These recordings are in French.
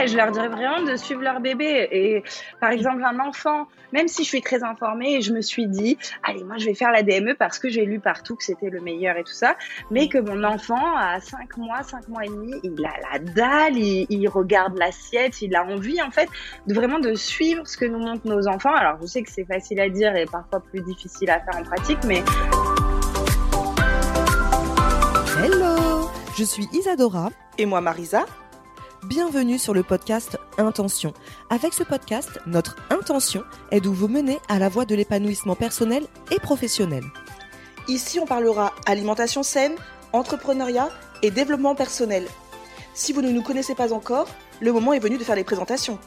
Ouais, je leur dirais vraiment de suivre leur bébé. Et par exemple, un enfant, même si je suis très informée, je me suis dit, allez, moi je vais faire la DME parce que j'ai lu partout que c'était le meilleur et tout ça, mais que mon enfant, à 5 mois, 5 mois et demi, il a la dalle, il, il regarde l'assiette, il a envie en fait de vraiment de suivre ce que nous montrent nos enfants. Alors je sais que c'est facile à dire et parfois plus difficile à faire en pratique, mais Hello Je suis Isadora. Et moi, Marisa. Bienvenue sur le podcast Intention. Avec ce podcast, notre intention est de vous mener à la voie de l'épanouissement personnel et professionnel. Ici, on parlera alimentation saine, entrepreneuriat et développement personnel. Si vous ne nous connaissez pas encore, le moment est venu de faire les présentations.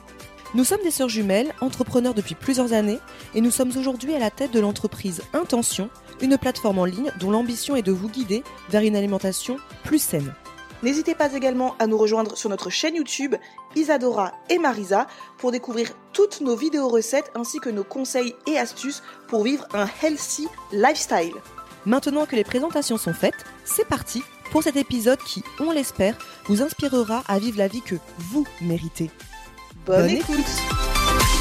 Nous sommes des sœurs jumelles, entrepreneurs depuis plusieurs années, et nous sommes aujourd'hui à la tête de l'entreprise Intention, une plateforme en ligne dont l'ambition est de vous guider vers une alimentation plus saine. N'hésitez pas également à nous rejoindre sur notre chaîne YouTube Isadora et Marisa pour découvrir toutes nos vidéos recettes ainsi que nos conseils et astuces pour vivre un healthy lifestyle. Maintenant que les présentations sont faites, c'est parti pour cet épisode qui, on l'espère, vous inspirera à vivre la vie que vous méritez. Bonne, Bonne écoute.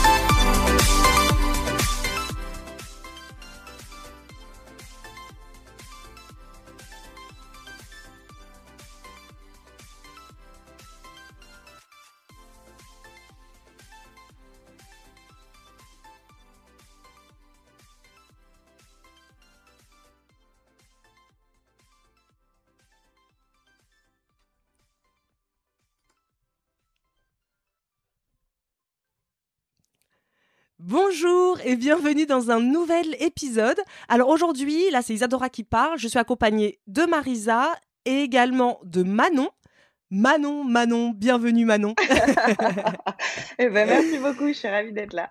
Bonjour et bienvenue dans un nouvel épisode. Alors aujourd'hui, là c'est Isadora qui parle, je suis accompagnée de Marisa et également de Manon. Manon, Manon, bienvenue Manon. eh ben, merci beaucoup, je suis ravie d'être là.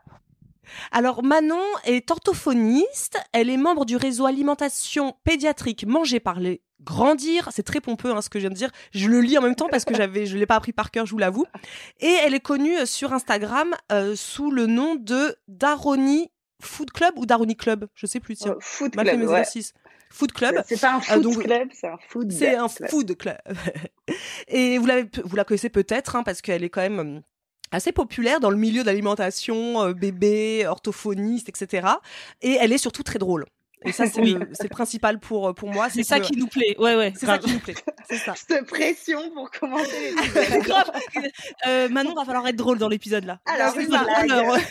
Alors Manon est orthophoniste, elle est membre du réseau alimentation pédiatrique Manger, Parler, Grandir. C'est très pompeux hein, ce que je viens de dire. Je le lis en même temps parce que j'avais, je l'ai pas appris par cœur, je vous l'avoue. Et elle est connue euh, sur Instagram euh, sous le nom de Daroni Food Club ou Daroni Club, je sais plus. Tiens, Oh, food club, mes ouais. Food Club. C'est pas un Euh, food donc- club, c'est un food C'est un club. food club. Et vous, l'avez, vous la connaissez peut-être hein, parce qu'elle est quand même euh, assez populaire dans le milieu de l'alimentation, euh, bébé, orthophoniste, etc. Et elle est surtout très drôle. Et ça, c'est, Oui. le, c'est le principal pour, pour moi. C'est ça que- qui nous plaît. Ouais, ouais. c'est ça qui nous plaît. C'est ça. Cette pression pour C'est grave. Euh, Manon, va falloir être drôle dans l'épisode là. Alors, C'est ça. Alors,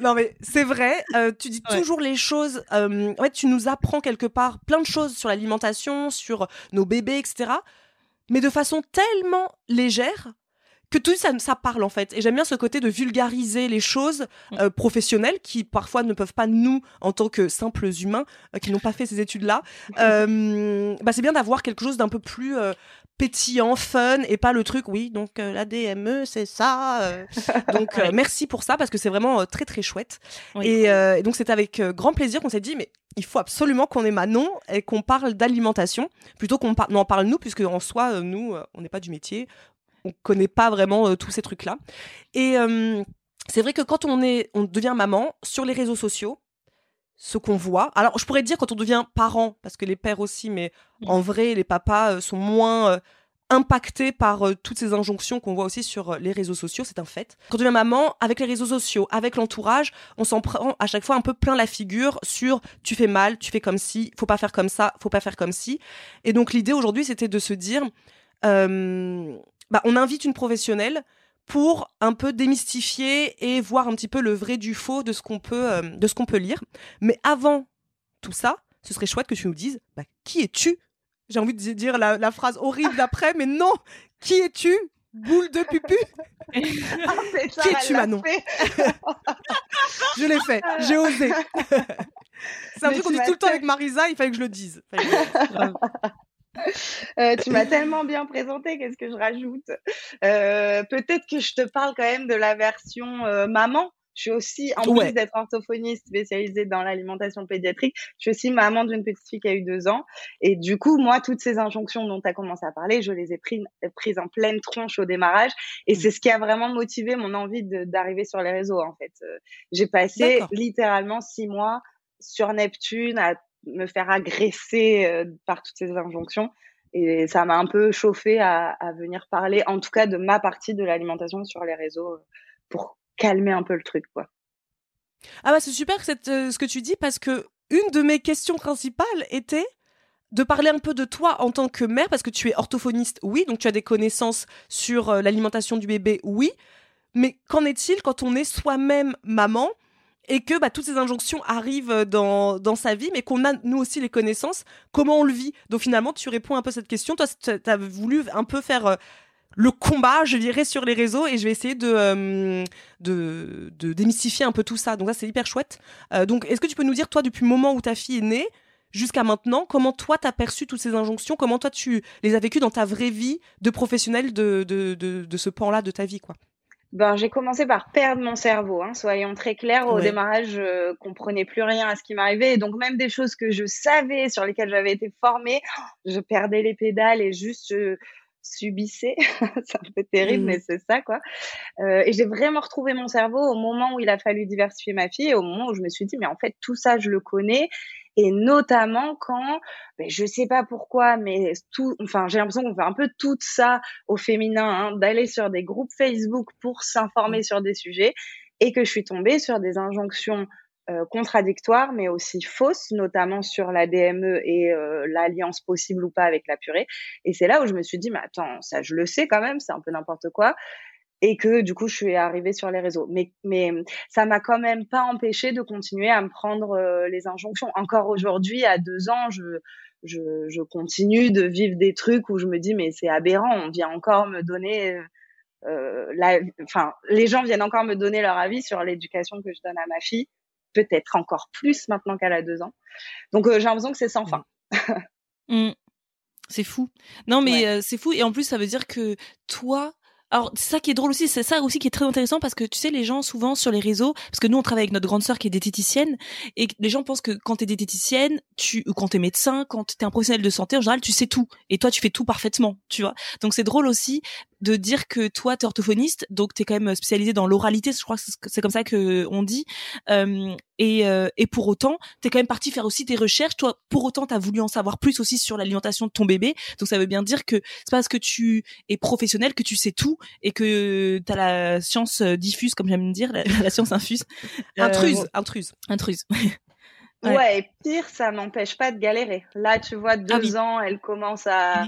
Non mais c'est vrai, euh, tu dis Ouais. toujours les choses. euh, en fait, tu nous apprends quelque part plein de choses sur l'alimentation, sur nos bébés, etc. Mais de façon tellement légère que tout ça, ça parle en fait. Et j'aime bien ce côté de vulgariser les choses euh, professionnelles qui parfois ne peuvent pas nous, en tant que simples humains, euh, qui n'ont pas fait ces études-là. euh, bah, c'est bien d'avoir quelque chose d'un peu plus pétillant, fun, et pas le truc, oui, donc la DME, c'est ça. donc merci pour ça, parce que c'est vraiment très très chouette. Oui. Et, et donc c'est avec grand plaisir qu'on s'est dit, mais il faut absolument qu'on ait Manon et qu'on parle d'alimentation, plutôt qu'on par- n'en parle nous, puisque en soi, nous, on n'est pas du métier, on connaît pas vraiment euh, tous ces trucs-là. Et euh, c'est vrai que quand on, est, on devient maman, sur les réseaux sociaux, ce qu'on voit. Alors, je pourrais dire quand on devient parent, parce que les pères aussi, mais en vrai, les papas euh, sont moins euh, impactés par euh, toutes ces injonctions qu'on voit aussi sur euh, les réseaux sociaux, c'est un fait. Quand on devient maman, avec les réseaux sociaux, avec l'entourage, on s'en prend à chaque fois un peu plein la figure sur tu fais mal, tu fais comme si, faut pas faire comme ça, faut pas faire comme si. Et donc l'idée aujourd'hui, c'était de se dire, bah, on invite une professionnelle pour un peu démystifier et voir un petit peu le vrai du faux de ce qu'on peut, euh, de ce qu'on peut lire. Mais avant tout ça, ce serait chouette que tu nous dises bah, qui es-tu? J'ai envie de dire la, la phrase horrible d'après, mais non Qui es-tu? Boule de pupu. Ah, ça, Qui es-tu, Manon? Je l'ai fait, j'ai osé. C'est un truc qu'on dit tout le temps avec Marisa, il fallait que je le dise. Euh, tu m'as tellement bien présenté, qu'est-ce que je rajoute? Euh, Peut-être que je te parle quand même de la version euh, maman. Je suis aussi, en Ouais. plus d'être orthophoniste spécialisée dans l'alimentation pédiatrique, je suis aussi maman d'une petite fille qui a eu deux ans. Et du coup, moi, toutes ces injonctions dont tu as commencé à parler, je les ai prises, prises en pleine tronche au démarrage. Et Mm. c'est ce qui a vraiment motivé mon envie d'arriver sur les réseaux, en fait. Euh, J'ai passé littéralement six mois sur Neptune à me faire agresser euh, par toutes ces injonctions. Et ça m'a un peu chauffé à, venir parler, en tout cas de ma partie de l'alimentation sur les réseaux, euh, pour calmer un peu le truc, quoi. Ah bah c'est super euh, ce que tu dis parce que une de mes questions principales était de parler un peu de toi en tant que mère parce que tu es orthophoniste, oui, donc tu as des connaissances sur l'alimentation du bébé, oui, mais qu'en est-il quand on est soi-même maman et que bah, toutes ces injonctions arrivent euh, dans, sa vie, mais qu'on a nous aussi les connaissances, comment on le vit? Donc finalement, tu réponds un peu à cette question. Toi, tu as voulu un peu faire euh, le combat, je dirais, sur les réseaux et je vais essayer de, euh, démystifier un peu tout ça. Donc ça, c'est hyper chouette. Donc, est-ce que tu peux nous dire, toi, depuis le moment où ta fille est née jusqu'à maintenant, comment toi, t'as perçu toutes ces injonctions? Comment toi, tu les as vécues dans ta vraie vie de professionnel de, de ce pan-là de ta vie, quoi? Ben, j'ai commencé par perdre mon cerveau, hein, soyons très clairs. Au Ouais. démarrage, je comprenais plus rien à ce qui m'arrivait. Et donc, même des choses que je savais, sur lesquelles j'avais été formée, je perdais les pédales et juste je subissais. c'est un peu terrible, Mm. mais c'est ça, quoi. Euh, et j'ai vraiment retrouvé mon cerveau au moment où il a fallu diversifier ma fille et au moment où je me suis dit, mais en fait, tout ça, je le connais. Et notamment quand, ben, je sais pas pourquoi, mais tout, enfin, j'ai l'impression qu'on fait un peu tout ça au féminin, hein, d'aller sur des groupes Facebook pour s'informer sur des sujets et que je suis tombée sur des injonctions euh, contradictoires, mais aussi fausses, notamment sur la DME et euh, l'alliance possible ou pas avec la purée. Et c'est là où je me suis dit, mais attends, ça je le sais quand même, c'est un peu n'importe quoi. Et que du coup, je suis arrivée sur les réseaux. Mais, mais ça m'a quand même pas empêché de continuer à me prendre euh, les injonctions. Encore aujourd'hui, à deux ans, je, je, je continue de vivre des trucs où je me dis, mais c'est aberrant, on vient encore me donner... euh, euh, la, enfin, les gens viennent encore me donner leur avis sur l'éducation que je donne à ma fille, peut-être encore plus maintenant qu'elle a deux ans. Donc euh, j'ai l'impression que c'est sans fin. Mm. C'est fou. Non, mais Ouais. euh, c'est fou. Et en plus, ça veut dire que toi. Alors, c'est ça qui est drôle aussi, c'est ça aussi qui est très intéressant parce que tu sais, les gens souvent sur les réseaux, parce que nous on travaille avec notre grande sœur qui est diététicienne, et les gens pensent que quand t'es diététicienne, tu, ou quand t'es médecin, quand t'es un professionnel de santé, en général, tu sais tout. Et toi, tu fais tout parfaitement, tu vois. Donc c'est drôle aussi de dire que toi, t'es orthophoniste, donc t'es quand même spécialisé dans l'oralité, je crois que c'est- comme ça que on dit. Euh, et, euh, et pour autant, t'es quand même parti faire aussi tes recherches. Toi, pour autant, t'as voulu en savoir plus aussi sur l'alimentation de ton bébé. Donc ça veut bien dire que c'est pas parce que tu es professionnel que tu sais tout et que t'as la science euh, diffuse, comme j'aime dire, la, la science infuse. Euh, Intruse, intruse. intruse. Ouais. Ouais. et pire, ça m'empêche pas de galérer. Là, tu vois, deux Ah oui. ans, elle commence à,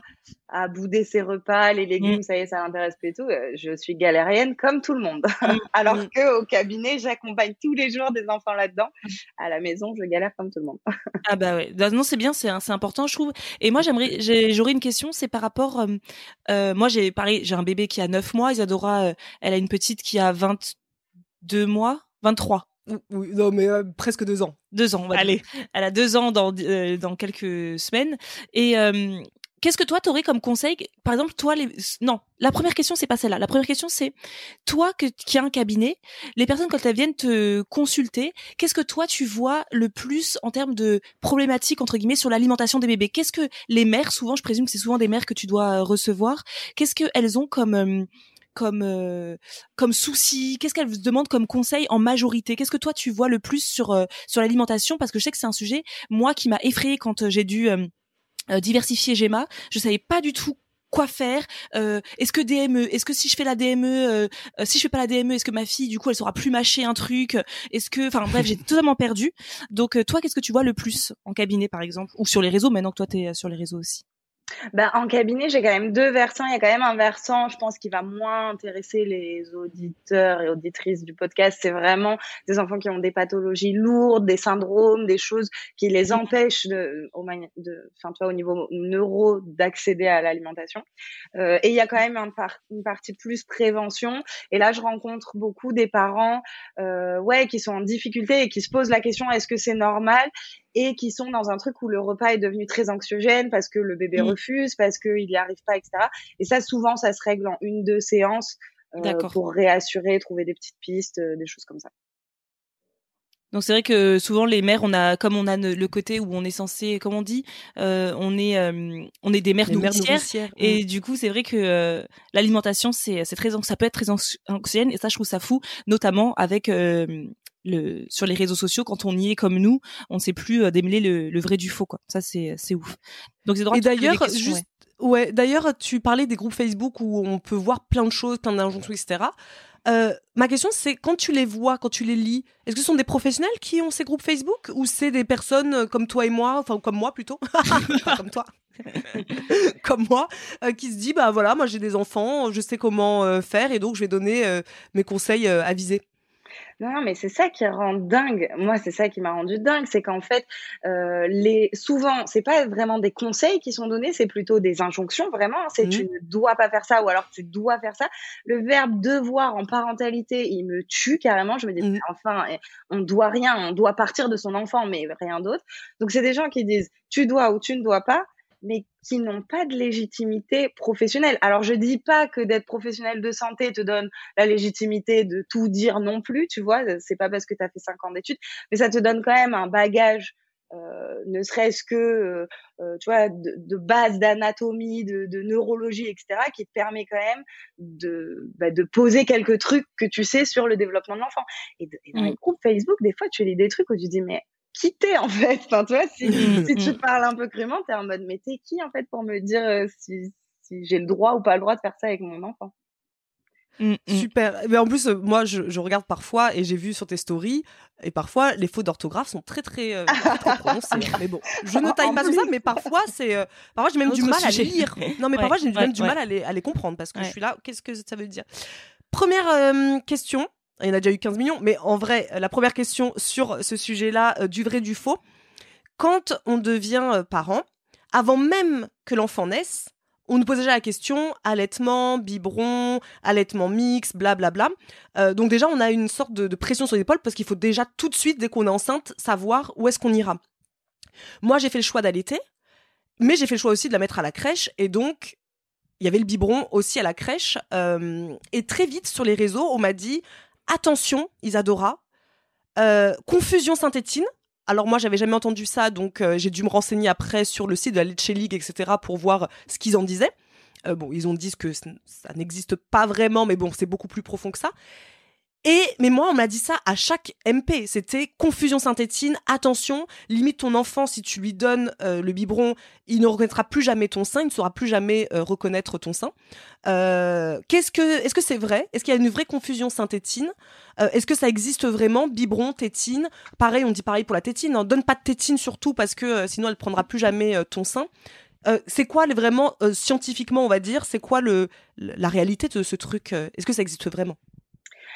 à bouder ses repas, les légumes, Mm. ça y est, ça l'intéresse plus et tout. Euh, Je suis galérienne comme tout le monde. Mm. Alors Mm. que au cabinet, j'accompagne tous les jours des enfants là-dedans. À la maison, je galère comme tout le monde. Ah bah ouais. Bah non, c'est bien, c'est important, je trouve. Et moi, j'aimerais, j'ai- j'aurais une question, c'est par rapport. euh, euh, moi, j'ai pareil, j'ai un bébé qui a 9 mois. Isadora, euh, elle a une petite qui a 22 mois, 23. Oui, non, mais euh, presque deux ans. Deux ans, on va dire. Allez. Elle a deux ans dans euh, dans quelques semaines. Et euh, qu'est-ce que toi t'aurais comme conseil Par exemple, toi, les non, la première question c'est pas celle-là. La première question c'est toi que, qui as un cabinet, les personnes quand elles viennent te consulter, qu'est-ce que toi tu vois le plus en termes de problématiques entre guillemets sur l'alimentation des bébés? Qu'est-ce que les mères, souvent, je présume que c'est souvent des mères que tu dois euh, recevoir, qu'est-ce qu'elles ont comme euh, comme euh, comme souci? Qu'est-ce qu'elles vous demandent comme conseil en majorité? Qu'est-ce que toi tu vois le plus sur euh, sur l'alimentation? Parce que je sais que c'est un sujet moi qui m'a effrayée quand euh, j'ai dû euh, euh, diversifier Gemma. Je savais pas du tout quoi faire. Euh, Est-ce que DME Est-ce que si je fais la DME, euh, euh, si je fais pas la DME, est-ce que ma fille du coup elle saura plus mâcher un truc? Est-ce que, enfin bref, j'ai totalement perdu. Donc toi, qu'est-ce que tu vois le plus en cabinet par exemple? Ou sur les réseaux maintenant que toi t'es sur les réseaux aussi? Ben, en cabinet, j'ai quand même deux versants. Il y a quand même un versant, je pense, qui va moins intéresser les auditeurs et auditrices du podcast. C'est vraiment des enfants qui ont des pathologies lourdes, des syndromes, des choses qui les empêchent de, au, de, enfin, toi, au niveau neuro d'accéder à l'alimentation. Euh, et il y a quand même un une partie plus prévention. Et là, je rencontre beaucoup des parents, euh, ouais, qui sont en difficulté et qui se posent la question est-ce que c'est normal? Et qui sont dans un truc où le repas est devenu très anxiogène parce que le bébé mmh. refuse, parce qu'il n'y arrive pas, etc. Et ça, souvent, ça se règle en une, deux séances euh, pour réassurer, trouver des petites pistes, euh, des choses comme ça. Donc c'est vrai que souvent les mères, on a comme on a le côté où on est censé, comme on dit, euh, on est euh, on est des mères nourricières, et du coup c'est vrai que euh, l'alimentation c'est c'est très ça peut être très anxiogène et ça je trouve ça fou, notamment avec le sur les réseaux sociaux quand on y est comme nous, on ne sait plus démêler le, le, vrai du faux quoi. Ça c'est ouf. Donc c'est Et d'ailleurs juste ouais, d'ailleurs tu parlais des groupes Facebook où on peut voir plein de choses, plein d'injonctions etc. Euh, ma question, c'est quand tu les vois, quand tu les lis, est-ce que ce sont des professionnels qui ont ces groupes Facebook ou c'est des personnes euh, comme toi et moi, enfin comme moi plutôt, comme toi, comme moi, euh, qui se dit bah voilà, moi j'ai des enfants, je sais comment faire et donc je vais donner mes conseils avisés. Non, mais c'est ça qui rend dingue. Moi, c'est ça qui m'a rendu dingue, c'est qu'en fait, euh, les souvent, c'est pas vraiment des conseils qui sont donnés, c'est plutôt des injonctions. Vraiment, c'est tu mmh. ne dois pas faire ça ou alors tu dois faire ça. Le verbe devoir en parentalité, il me tue carrément. Je me dis, mmh. enfin, eh, on doit rien, on doit partir de son enfant, mais rien d'autre. Donc c'est des gens qui disent, tu dois ou tu ne dois pas mais qui n'ont pas de légitimité professionnelle. Alors je dis pas que d'être professionnel de santé te donne la légitimité de tout dire non plus, tu vois, c'est pas parce que tu as fait cinq ans d'études, mais ça te donne quand même un bagage euh, ne serait-ce que euh, euh, tu vois de, base d'anatomie, de, de, neurologie, etc., qui te permet quand même de, bah, de poser quelques trucs que tu sais sur le développement de l'enfant. Et, dans les groupes Facebook, des fois, tu lis des trucs où tu dis mais quitter en fait. Enfin, tu vois, si, mm, si tu mm. parles un peu crûment, t'es en mode mais t'es qui en fait pour me dire euh, si, si j'ai le droit ou pas le droit de faire ça avec mon enfant? Mm, Super. Mais en plus, euh, moi, je, je, regarde parfois et j'ai vu sur tes stories et parfois les fautes d'orthographe sont très très, euh, très, prononcées. mais bon, je ne taille pas tout ça, mais parfois c'est, parfois j'ai même du mal à les lire. Non, mais parfois j'ai même du mal à les, à les comprendre parce que je suis là. Qu'est-ce que ça veut dire? Première question. Il y en a déjà eu 15 millions, mais en vrai, la première question sur ce sujet-là, euh, du vrai, du faux, quand on devient euh, parent, avant même que l'enfant naisse, on nous pose déjà la question allaitement, biberon, allaitement mix, blablabla. Bla, bla. Euh, donc déjà, on a une sorte de, pression sur l'épaule parce qu'il faut déjà tout de suite, dès qu'on est enceinte, savoir où est-ce qu'on ira. Moi, j'ai fait le choix d'allaiter, mais j'ai fait le choix aussi de la mettre à la crèche et donc il y avait le biberon aussi à la crèche. et très vite sur les réseaux, on m'a dit attention, Isadora, euh, confusion synthétine. Alors moi, j'avais jamais entendu ça, donc euh, j'ai dû me renseigner après sur le site de la Leche League, etc., pour voir ce qu'ils en disaient. Euh, bon, ils ont dit que ça n'existe pas vraiment, mais bon, c'est beaucoup plus profond que ça. Et mais moi, on m'a dit ça à chaque MP. C'était confusion synthétine. Attention, limite ton enfant si tu lui donnes euh, le biberon, il ne reconnaîtra plus jamais ton sein, il ne saura plus jamais euh, reconnaître ton sein. Euh, qu'est-ce que, est-ce que c'est vrai? Est-ce qu'il y a une vraie confusion synthétine? Est-ce que ça existe vraiment Biberon, tétine? Pareil, on dit pareil pour la tétine. Hein. Donne pas de tétine surtout parce que sinon elle prendra plus jamais ton sein. c'est quoi vraiment scientifiquement on va dire c'est quoi le la réalité de ce truc est-ce que ça existe vraiment?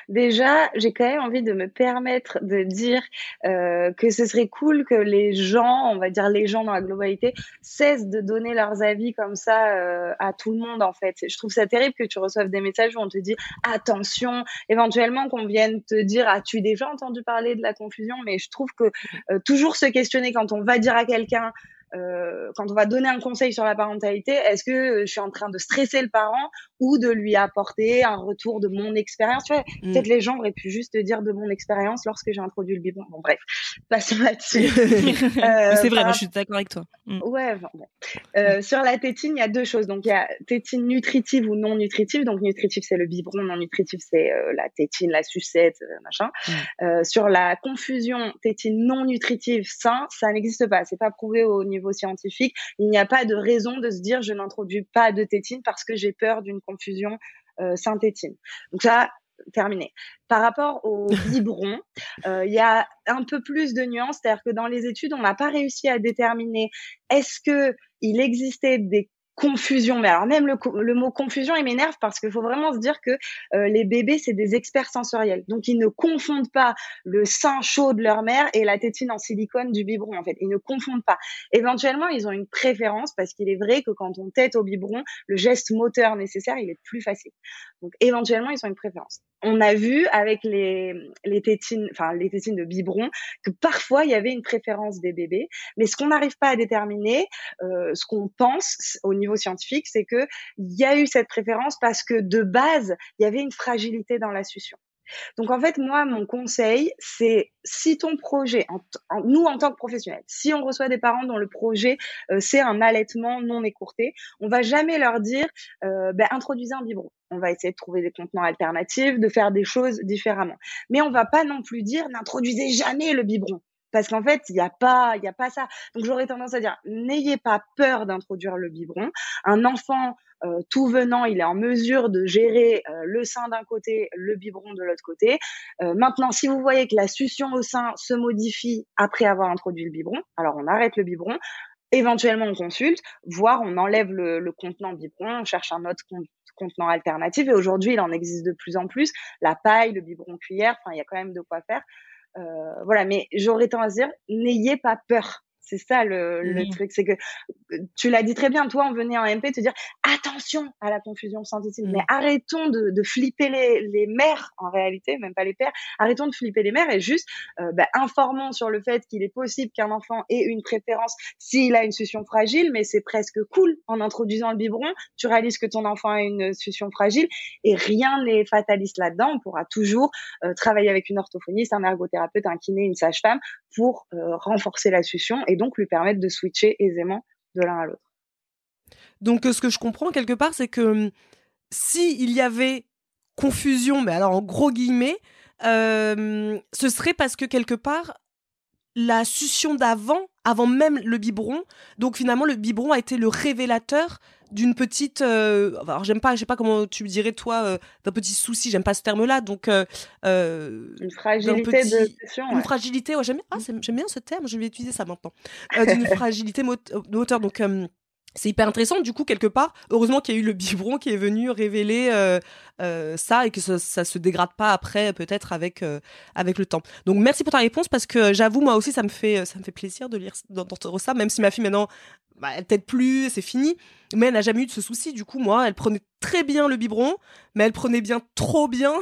Déjà, j'ai quand même envie de me permettre de dire euh, que ce serait cool que les gens, on va dire les gens dans la globalité, cessent de donner leurs avis comme ça euh, à tout le monde en fait. Je trouve ça terrible que tu reçoives des messages où on te dit attention, éventuellement qu'on vienne te dire as-tu déjà entendu parler de la confusion, mais je trouve que euh, toujours se questionner quand on va dire à quelqu'un euh, quand on va donner un conseil sur la parentalité, est-ce que je suis en train de stresser le parent ou de lui apporter un retour de mon expérience? Tu vois, mm. peut-être les gens auraient pu juste dire de mon expérience lorsque j'ai introduit le biberon. Bon, bref, passons là-dessus. euh, c'est vrai, moi, je suis d'accord avec toi. Mm. Ouais, bon, euh, sur la tétine, il y a deux choses. Donc, il y a tétine nutritive ou non nutritive. Donc, nutritive, c'est le biberon. Non nutritive, c'est la tétine, la sucette, machin. Mm. sur la confusion tétine non nutritive, sain, ça n'existe pas. C'est pas prouvé au niveau niveau scientifique, il n'y a pas de raison de se dire je n'introduis pas de tétine parce que j'ai peur d'une confusion euh, synthétine. Donc ça, terminé. Par rapport au biberon, euh, il y a un peu plus de nuances, c'est-à-dire que dans les études, on n'a pas réussi à déterminer est-ce que il existait des confusion. Mais alors même le, le mot confusion, il m'énerve parce qu'il faut vraiment se dire que euh, les bébés, c'est des experts sensoriels. Donc ils ne confondent pas le sein chaud de leur mère et la tétine en silicone du biberon. En fait, ils ne confondent pas. Éventuellement, ils ont une préférence parce qu'il est vrai que quand on tète au biberon, le geste moteur nécessaire, il est plus facile. Donc éventuellement, ils ont une préférence. On a vu avec les, les tétines, enfin les tétines de biberon, que parfois il y avait une préférence des bébés. Mais ce qu'on n'arrive pas à déterminer, euh, ce qu'on pense au niveau scientifique, c'est que il y a eu cette préférence parce que de base, il y avait une fragilité dans la succion. Donc en fait, moi, mon conseil, c'est si ton projet, nous en tant que professionnels, si on reçoit des parents dont le projet euh, c'est un allaitement non écourté, on va jamais leur dire euh, ben, introduisez un biberon. On va essayer de trouver des contenants alternatifs, de faire des choses différemment. Mais on va pas non plus dire n'introduisez jamais le biberon parce qu'en fait, il n'y a pas, il y a pas ça. Donc j'aurais tendance à dire, n'ayez pas peur d'introduire le biberon. Un enfant euh, tout venant, il est en mesure de gérer euh, le sein d'un côté, le biberon de l'autre côté. Euh, maintenant, si vous voyez que la succion au sein se modifie après avoir introduit le biberon, alors on arrête le biberon. Éventuellement, on consulte, voire on enlève le, contenant biberon, on cherche un autre contenant alternatif. Et aujourd'hui, il en existe de plus en plus. La paille, le biberon cuillère, enfin, il y a quand même de quoi faire. Voilà, mais j'aurais tendance à dire, n'ayez pas peur. C'est ça le, le truc, c'est que tu l'as dit très bien, toi, on venait en MP te dire attention à la confusion synthétique, mais arrêtons de, de flipper les, les, mères en réalité, même pas les pères, arrêtons de flipper les mères et juste euh, bah, informons sur le fait qu'il est possible qu'un enfant ait une préférence s'il a une succion fragile, mais c'est presque cool en introduisant le biberon, tu réalises que ton enfant a une succion fragile et rien n'est fataliste là-dedans, on pourra toujours euh, travailler avec une orthophoniste, un ergothérapeute, un kiné, une sage-femme pour euh, renforcer la succion et donc lui permettre de switcher aisément de l'un à l'autre. Donc euh, ce que je comprends quelque part, c'est que hum, si y avait confusion, mais alors en gros guillemets, euh, ce serait parce que quelque part la succion d'avant, avant même le biberon, donc finalement le biberon a été le révélateur d'une petite euh, alors j'aime pas je sais pas comment tu me dirais toi euh, d'un petit souci j'aime pas ce terme là donc euh, une fragilité de une fragilité ouais, j'aime ah, j'aime bien ce terme je vais utiliser ça maintenant. D'une fragilité moteur donc c'est hyper intéressant du coup quelque part heureusement qu'il y a eu le biberon qui est venu révéler ça et que ça, ça, se dégrade pas après peut-être avec avec le temps donc merci pour ta réponse parce que j'avoue moi aussi ça me fait ça me fait plaisir de lire d'entendre ça même si ma fille maintenant bah, elle t'aide plus, c'est fini. Mais elle n'a jamais eu de ce souci. Du coup, moi, elle prenait très bien le biberon, mais elle prenait bien trop bien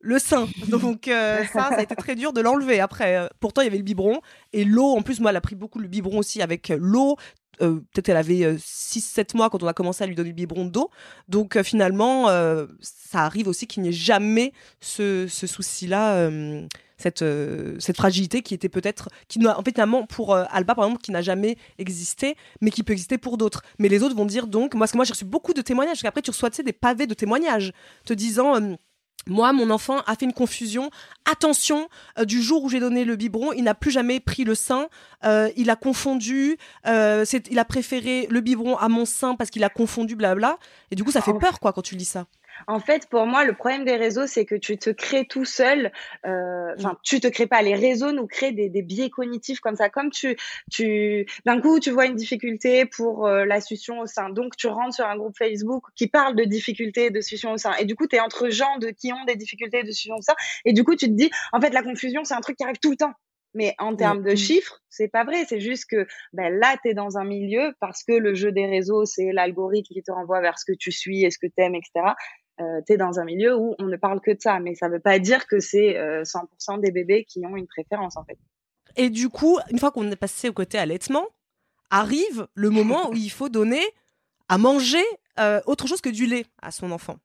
le sein. Donc euh, ça, ça a été très dur de l'enlever. Après, euh, pourtant, il y avait le biberon et l'eau. En plus, moi, elle a pris beaucoup le biberon aussi avec euh, l'eau. Peut-être elle avait 6-7 mois quand on a commencé à lui donner le biberon d'eau. Donc finalement, ça arrive aussi qu'il n'y ait jamais ce, ce souci-là cette, cette fragilité qui était peut-être, qui n'a, en fait, pour Alba, par exemple, qui n'a jamais existé, mais qui peut exister pour d'autres. Mais les autres vont dire donc, moi, parce que moi, j'ai reçu beaucoup de témoignages, parce qu'après, tu reçois, des pavés de témoignages, te disant, moi, mon enfant a fait une confusion. Attention, du jour où j'ai donné le biberon, il n'a plus jamais pris le sein. il a confondu. il a préféré le biberon à mon sein parce qu'il a confondu, blabla. Et du coup, ça fait peur, quoi, quand tu lis ça. En fait, pour moi, le problème des réseaux, c'est que tu te crées tout seul. Euh, enfin, tu te crées pas. Les réseaux nous créent des, des biais cognitifs comme ça. Comme tu, tu, d'un coup, tu vois une difficulté pour euh, la succion au sein. Donc, tu rentres sur un groupe Facebook qui parle de difficultés de succion au sein. Et du coup, tu es entre gens de qui ont des difficultés de succion au sein. Et du coup, tu te dis, en fait, la confusion, c'est un truc qui arrive tout le temps. Mais en termes de chiffres, c'est pas vrai. C'est juste que ben, là, tu es dans un milieu parce que le jeu des réseaux, c'est l'algorithme qui te renvoie vers ce que tu suis et ce que tu aimes, etc euh, tu es dans un milieu où on ne parle que de ça. Mais ça ne veut pas dire que c'est 100% euh, des bébés qui ont une préférence, en fait. Et du coup, une fois qu'on est passé au côté allaitement, arrive le moment où il faut donner à manger euh, autre chose que du lait à son enfant.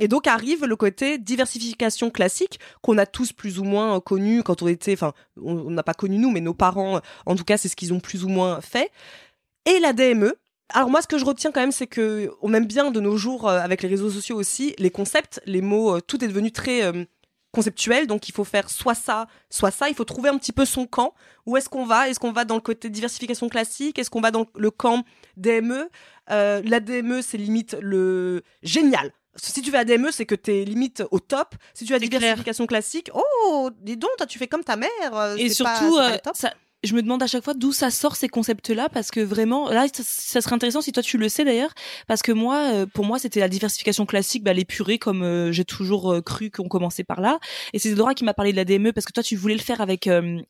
Et donc arrive le côté diversification classique qu'on a tous plus ou moins connu quand on était, enfin, on n'a pas connu nous, mais nos parents, en tout cas, c'est ce qu'ils ont plus ou moins fait. Et la DME, alors moi, ce que je retiens quand même, c'est que on aime bien de nos jours, euh, avec les réseaux sociaux aussi, les concepts, les mots, euh, tout est devenu très euh, conceptuel. Donc il faut faire soit ça, soit ça. Il faut trouver un petit peu son camp. Où est-ce qu'on va? Est-ce qu'on va dans le côté diversification classique? Est-ce qu'on va dans le camp DME La DME, c'est limite le génial. Si tu fais la DME, c'est que t'es limite au top. Si tu as diversification classique, oh, dis donc, toi, tu fais comme ta mère. Et surtout, je me demande à chaque fois d'où ça sort ces concepts-là parce que vraiment là ça, ça, serait intéressant si toi tu le sais d'ailleurs parce que moi euh, pour moi c'était la diversification classique bah les purées comme euh, j'ai toujours euh, cru qu'on commençait par là et c'est Dora qui m'a parlé de la DME parce que toi tu voulais le faire avec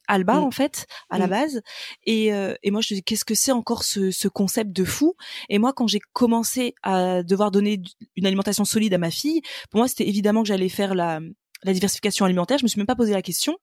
Alba Mm. en fait à la Mm. base et et moi je te dis qu'est-ce que c'est encore ce, ce concept de fou? Et moi quand j'ai commencé à devoir donner une alimentation solide à ma fille pour moi c'était évidemment que j'allais faire la la diversification alimentaire, je me suis même pas posé la question.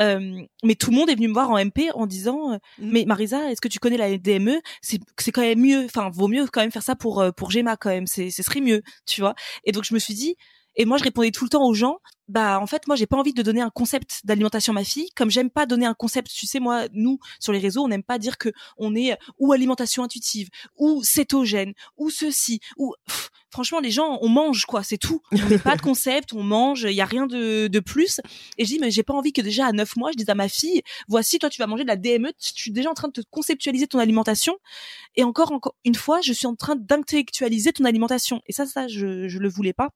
Euh, mais tout le monde est venu me voir en MP en disant euh, Mm. mais Marisa, est-ce que tu connais la DME C'est c'est quand même mieux. Enfin, vaut mieux quand même faire ça pour euh, pour Gemma quand même. C'est ce serait mieux, tu vois. Et donc je me suis dit. Et moi, je répondais tout le temps aux gens, bah en fait, moi, j'ai pas envie de donner un concept d'alimentation à ma fille, comme j'aime pas donner un concept. Tu sais, moi, nous sur les réseaux, on n'aime pas dire que on est ou alimentation intuitive, ou cétogène, ou ceci, ou pff, franchement, les gens, on mange quoi, c'est tout. On met pas de concept, on mange, il y a rien de, de plus. Et je dis, mais j'ai pas envie que déjà à neuf mois, je dise à ma fille, voici, toi, tu vas manger de la DME, tu es déjà en train de te conceptualiser ton alimentation. Et encore, encore une fois, je suis en train d'intellectualiser ton alimentation. Et ça, ça, je, je le voulais pas.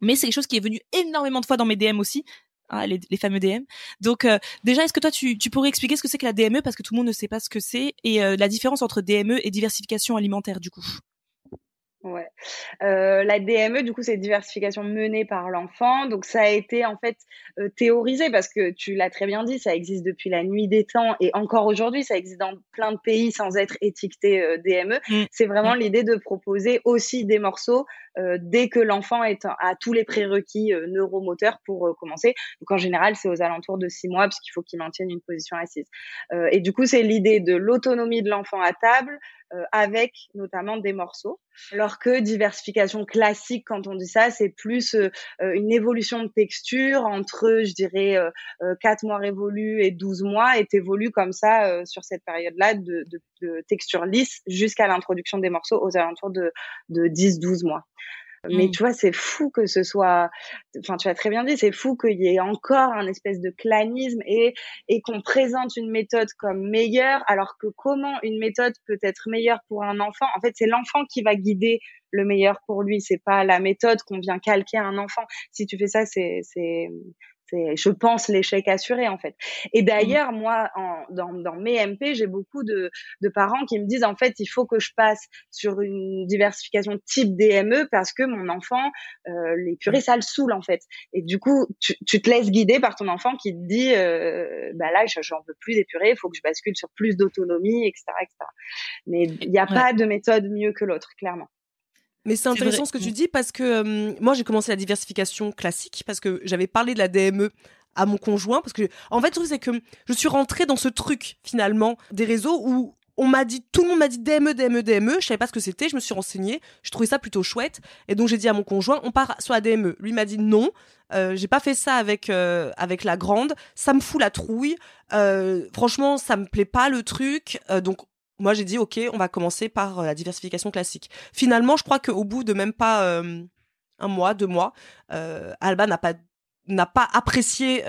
Mais c'est quelque chose qui est venu énormément de fois dans mes DM aussi. Ah, les, fameux DM. Donc euh, déjà, est-ce que toi tu, tu pourrais expliquer ce que c'est que la DME parce que tout le monde ne sait pas ce que c'est et euh, la différence entre DME et diversification alimentaire du coup. Ouais. Euh, la DME, du coup, c'est diversification menée par l'enfant. Donc, ça a été en fait euh, théorisé parce que tu l'as très bien dit, ça existe depuis la nuit des temps et encore aujourd'hui, ça existe dans plein de pays sans être étiqueté euh, DME. Mm. C'est vraiment l'idée de proposer aussi des morceaux dès que l'enfant est a tous les prérequis neuromoteurs pour commencer. Donc, en général, c'est aux alentours de six mois parce qu'il faut qu'il maintienne une position assise. Et du coup, c'est l'idée de l'autonomie de l'enfant à table euh, avec notamment des morceaux. Alors que diversification classique, quand on dit ça, c'est plus euh, euh, une évolution de texture entre, je dirais, euh, euh, 4 mois révolus et 12 mois, et évolue comme ça sur cette période-là de, de, de texture lisse jusqu'à l'introduction des morceaux aux alentours de, de 10-12 mois. Mais Mm. tu vois, c'est fou que ce soit, enfin, tu as très bien dit, c'est fou qu'il y ait encore un espèce de clanisme et, et qu'on présente une méthode comme meilleure, alors que comment une méthode peut être meilleure pour un enfant? En fait, c'est l'enfant qui va guider le meilleur pour lui. C'est pas la méthode qu'on vient calquer à un enfant. Si tu fais ça, c'est, c'est, c'est, je pense, l'échec assuré, en fait. Et d'ailleurs, moi, en, dans, dans mes MP, j'ai beaucoup de, de parents qui me disent, en fait, il faut que je passe sur une diversification type DME parce que mon enfant, euh, les purées, ça le saoule, en fait. Et du coup, tu, tu te laisses guider par ton enfant qui te dit, euh, bah là, j'en veux plus des purées, il faut que je bascule sur plus d'autonomie, etc., etc. Mais il n'y a Ouais. pas de méthode mieux que l'autre, clairement. Mais c'est intéressant vrai. ce que tu dis parce que euh, moi j'ai commencé la diversification classique parce que j'avais parlé de la DME à mon conjoint parce que en fait le truc c'est que je suis rentrée dans ce truc finalement des réseaux où on m'a dit tout le monde m'a dit DME DME DME je savais pas ce que c'était. Je me suis renseignée. Je trouvais ça plutôt chouette. Et donc j'ai dit à mon conjoint on part sur la DME lui m'a dit non. Euh, j'ai pas fait ça avec euh, avec la grande. Ça me fout la trouille. Euh, franchement ça me plaît pas le truc. Donc moi j'ai dit ok on va commencer par euh, la diversification classique. Finalement je crois qu'au bout de même pas euh, un mois deux mois euh, Alba n'a pas n'a pas apprécié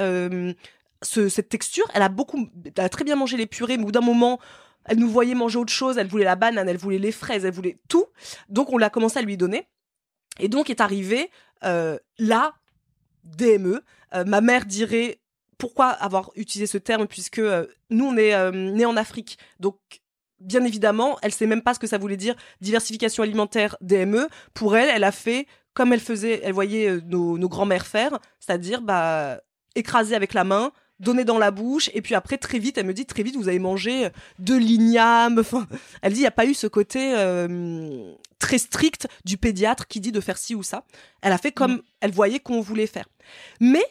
ce- cette texture. Elle a beaucoup a très bien mangé les purées mais au bout d'un moment elle nous voyait manger autre chose. Elle voulait la banane elle voulait les fraises elle voulait tout. Donc on l'a commencé à lui donner. Et donc est arrivé la DME ma mère dirait pourquoi avoir utilisé ce terme puisque nous on est euh, né en Afrique. Donc bien évidemment elle sait même pas ce que ça voulait dire diversification alimentaire DME pour elle elle a fait comme elle faisait elle voyait euh, nos, nos grands-mères faire c'est-à-dire bah écraser avec la main donner dans la bouche et puis après très vite elle me dit très vite vous avez mangé de l'igname. Enfin elle dit il n'y a pas eu ce côté euh, très strict du pédiatre qui dit de faire ci ou ça. Elle a fait comme elle voyait qu'on voulait faire. Mais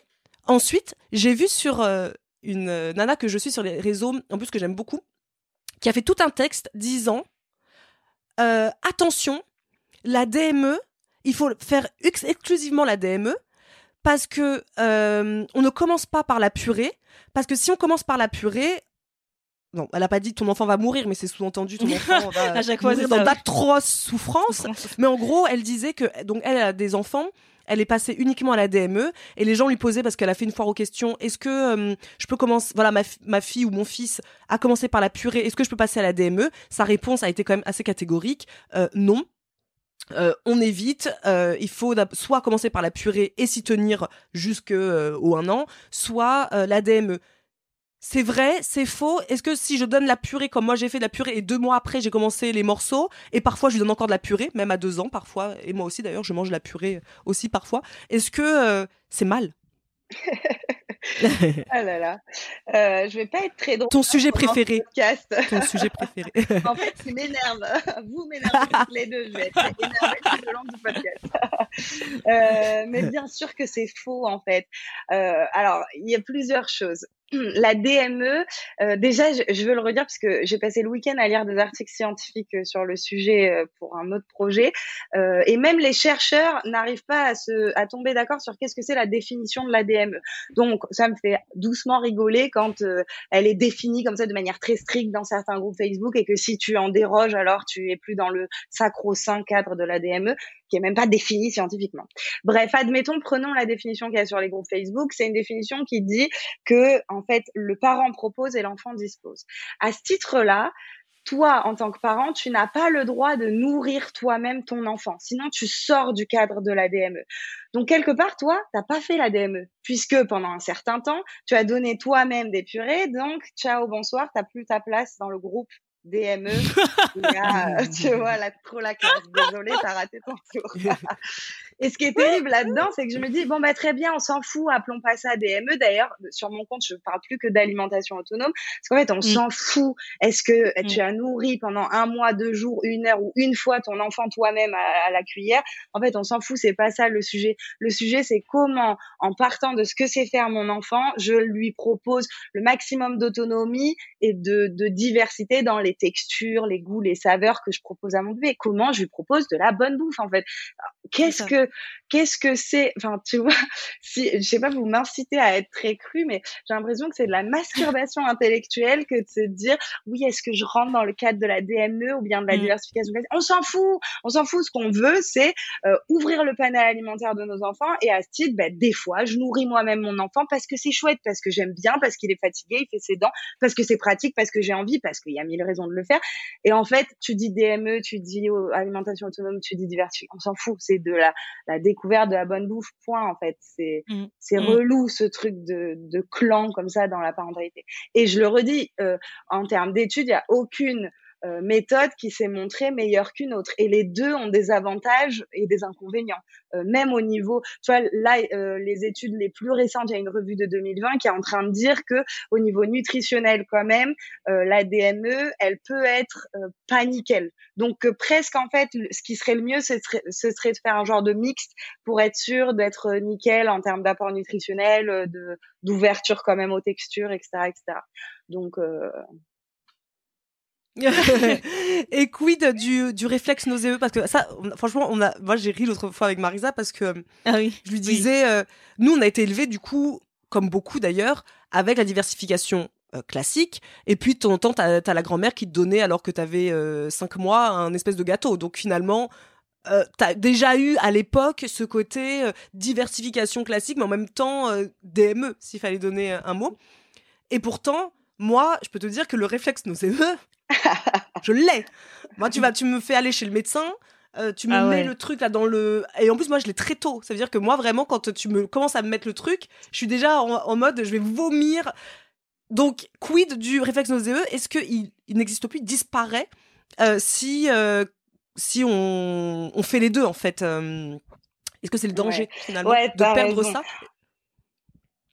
ensuite j'ai vu sur euh, une euh, nana que je suis sur les réseaux en plus que j'aime beaucoup qui a fait tout un texte disant euh, attention la DME il faut faire ex- exclusivement la DME parce que euh, on ne commence pas par la purée parce que si on commence par la purée non, elle a pas dit ton enfant va mourir, mais c'est sous-entendu ton enfant va À chaque fois, mourir dans d'atroces souffrances. Mais en gros, elle disait que donc elle a des enfants, elle est passée uniquement à la DME et les gens lui posaient parce qu'elle a fait une foire aux questions est-ce que euh, je peux commencer voilà ma, ma fille ou mon fils a commencé par la purée est-ce que je peux passer à la DME sa réponse a été quand même assez catégorique euh, non Euh, on évite, euh, il faut soit commencer par la purée et s'y tenir jusqu'au un an, soit euh, la DME. C'est vrai, c'est faux. Est-ce que si je donne la purée comme moi j'ai fait de la purée et deux mois après j'ai commencé les morceaux et parfois je lui donne encore de la purée, même à deux ans parfois, et moi aussi d'ailleurs je mange de la purée aussi parfois. Est-ce que euh, c'est mal? Ah là là, euh, je vais pas être très drôle. Ton sujet préféré. Ton sujet préféré. en fait, il m'énerve. Vous m'énervez les deux. Je vais être énervée tout le long du podcast. euh, mais bien sûr que c'est faux en fait. Euh, alors, il y a plusieurs choses. la DME, euh, déjà, je, veux le redire parce que j'ai passé le week-end à lire des articles scientifiques euh, sur le sujet euh, pour un autre projet, et même les chercheurs n'arrivent pas à, se, à tomber d'accord sur qu'est-ce que c'est la définition de la DME. Donc, ça me fait doucement rigoler quand elle est définie comme ça de manière très stricte dans certains groupes Facebook et que si tu en déroges, alors tu es plus dans le sacro-saint cadre de la DME qui est même pas définie scientifiquement. Bref, admettons, prenons la définition qu'il y a sur les groupes Facebook. C'est une définition qui dit que, en fait, le parent propose et l'enfant dispose. À ce titre-là, toi, en tant que parent, tu n'as pas le droit de nourrir toi-même ton enfant. Sinon, tu sors du cadre de la DME. Donc, quelque part, toi, t'as pas fait la DME, puisque pendant un certain temps, tu as donné toi-même des purées. Donc, ciao, bonsoir, t'as plus ta place dans le groupe DME. tu vois, là, trop la classe. Désolée, t'as raté ton tour. Et ce qui est terrible là-dedans, c'est que je me dis, bon, bah, très bien, on s'en fout, appelons pas ça DME. D'ailleurs, sur mon compte, je parle plus que d'alimentation autonome. Parce qu'en fait, on mm. s'en fout. Est-ce que mm. tu as nourri pendant un mois, deux jours, une heure ou une fois ton enfant toi-même à, la cuillère? En fait, on s'en fout. C'est pas ça le sujet. Le sujet, c'est comment, en partant de ce que c'est faire mon enfant, je lui propose le maximum d'autonomie et de, de diversité dans les textures, les goûts, les saveurs que je propose à mon bébé. Comment je lui propose de la bonne bouffe, en fait? Qu'est-ce que, qu'est-ce que c'est, enfin, tu vois, si, je sais pas, vous m'incitez à être très cru, mais j'ai l'impression que c'est de la masturbation intellectuelle que de se dire, oui, est-ce que je rentre dans le cadre de la DME ou bien de la mmh. diversification On s'en fout, on s'en fout. Ce qu'on veut, c'est euh, ouvrir le panel alimentaire de nos enfants et à ce titre, ben, des fois, je nourris moi-même mon enfant parce que c'est chouette, parce que j'aime bien, parce qu'il est fatigué, il fait ses dents, parce que c'est pratique, parce que j'ai envie, parce qu'il y a mille raisons de le faire. Et en fait, tu dis DME, tu dis alimentation autonome, tu dis diversification, on s'en fout. C'est de la, la découverte de la bonne bouffe, point, en fait. C'est, mmh. c'est mmh. relou, ce truc de, de clan comme ça dans la parentalité. Et je le redis, euh, en termes d'études, il n'y a aucune euh, méthode qui s'est montrée meilleure qu'une autre. Et les deux ont des avantages et des inconvénients. Euh, même au niveau, tu vois, là, euh, les études les plus récentes, il y a une revue de 2020 qui est en train de dire que au niveau nutritionnel, quand même, la DME, elle peut être pas nickel. Donc presque en fait, ce qui serait le mieux, ce serait, ce serait de faire un genre de mixte pour être sûr d'être nickel en termes d'apport nutritionnel, de d'ouverture quand même aux textures, etc., etc. Donc et quid du, du réflexe nauséeux? Parce que ça franchement on a moi j'ai ri l'autre fois avec Marisa parce que ah oui, je lui disais euh, nous on a été élevés du coup comme beaucoup d'ailleurs avec la diversification euh, classique. Et puis de temps en temps t'as as la grand-mère qui te donnait alors que t'avais euh, 5 mois un espèce de gâteau. Donc finalement euh, t'as déjà eu à l'époque ce côté euh, diversification classique mais en même temps DME s'il fallait donner un mot. Et pourtant moi, je peux te dire que le réflexe nauséeux, je l'ai. Moi, tu vas, tu me fais aller chez le médecin. Euh, tu me ah mets le truc là dans le et en plus moi je l'ai très tôt. Ça veut dire que moi vraiment quand tu me commences à me mettre le truc je suis déjà en, mode je vais vomir. Donc quid du réflexe nauséeux? Est-ce que il, n'existe plus il disparaît euh, si euh, si on, on, fait les deux en fait est-ce que c'est le danger finalement de perdre ça?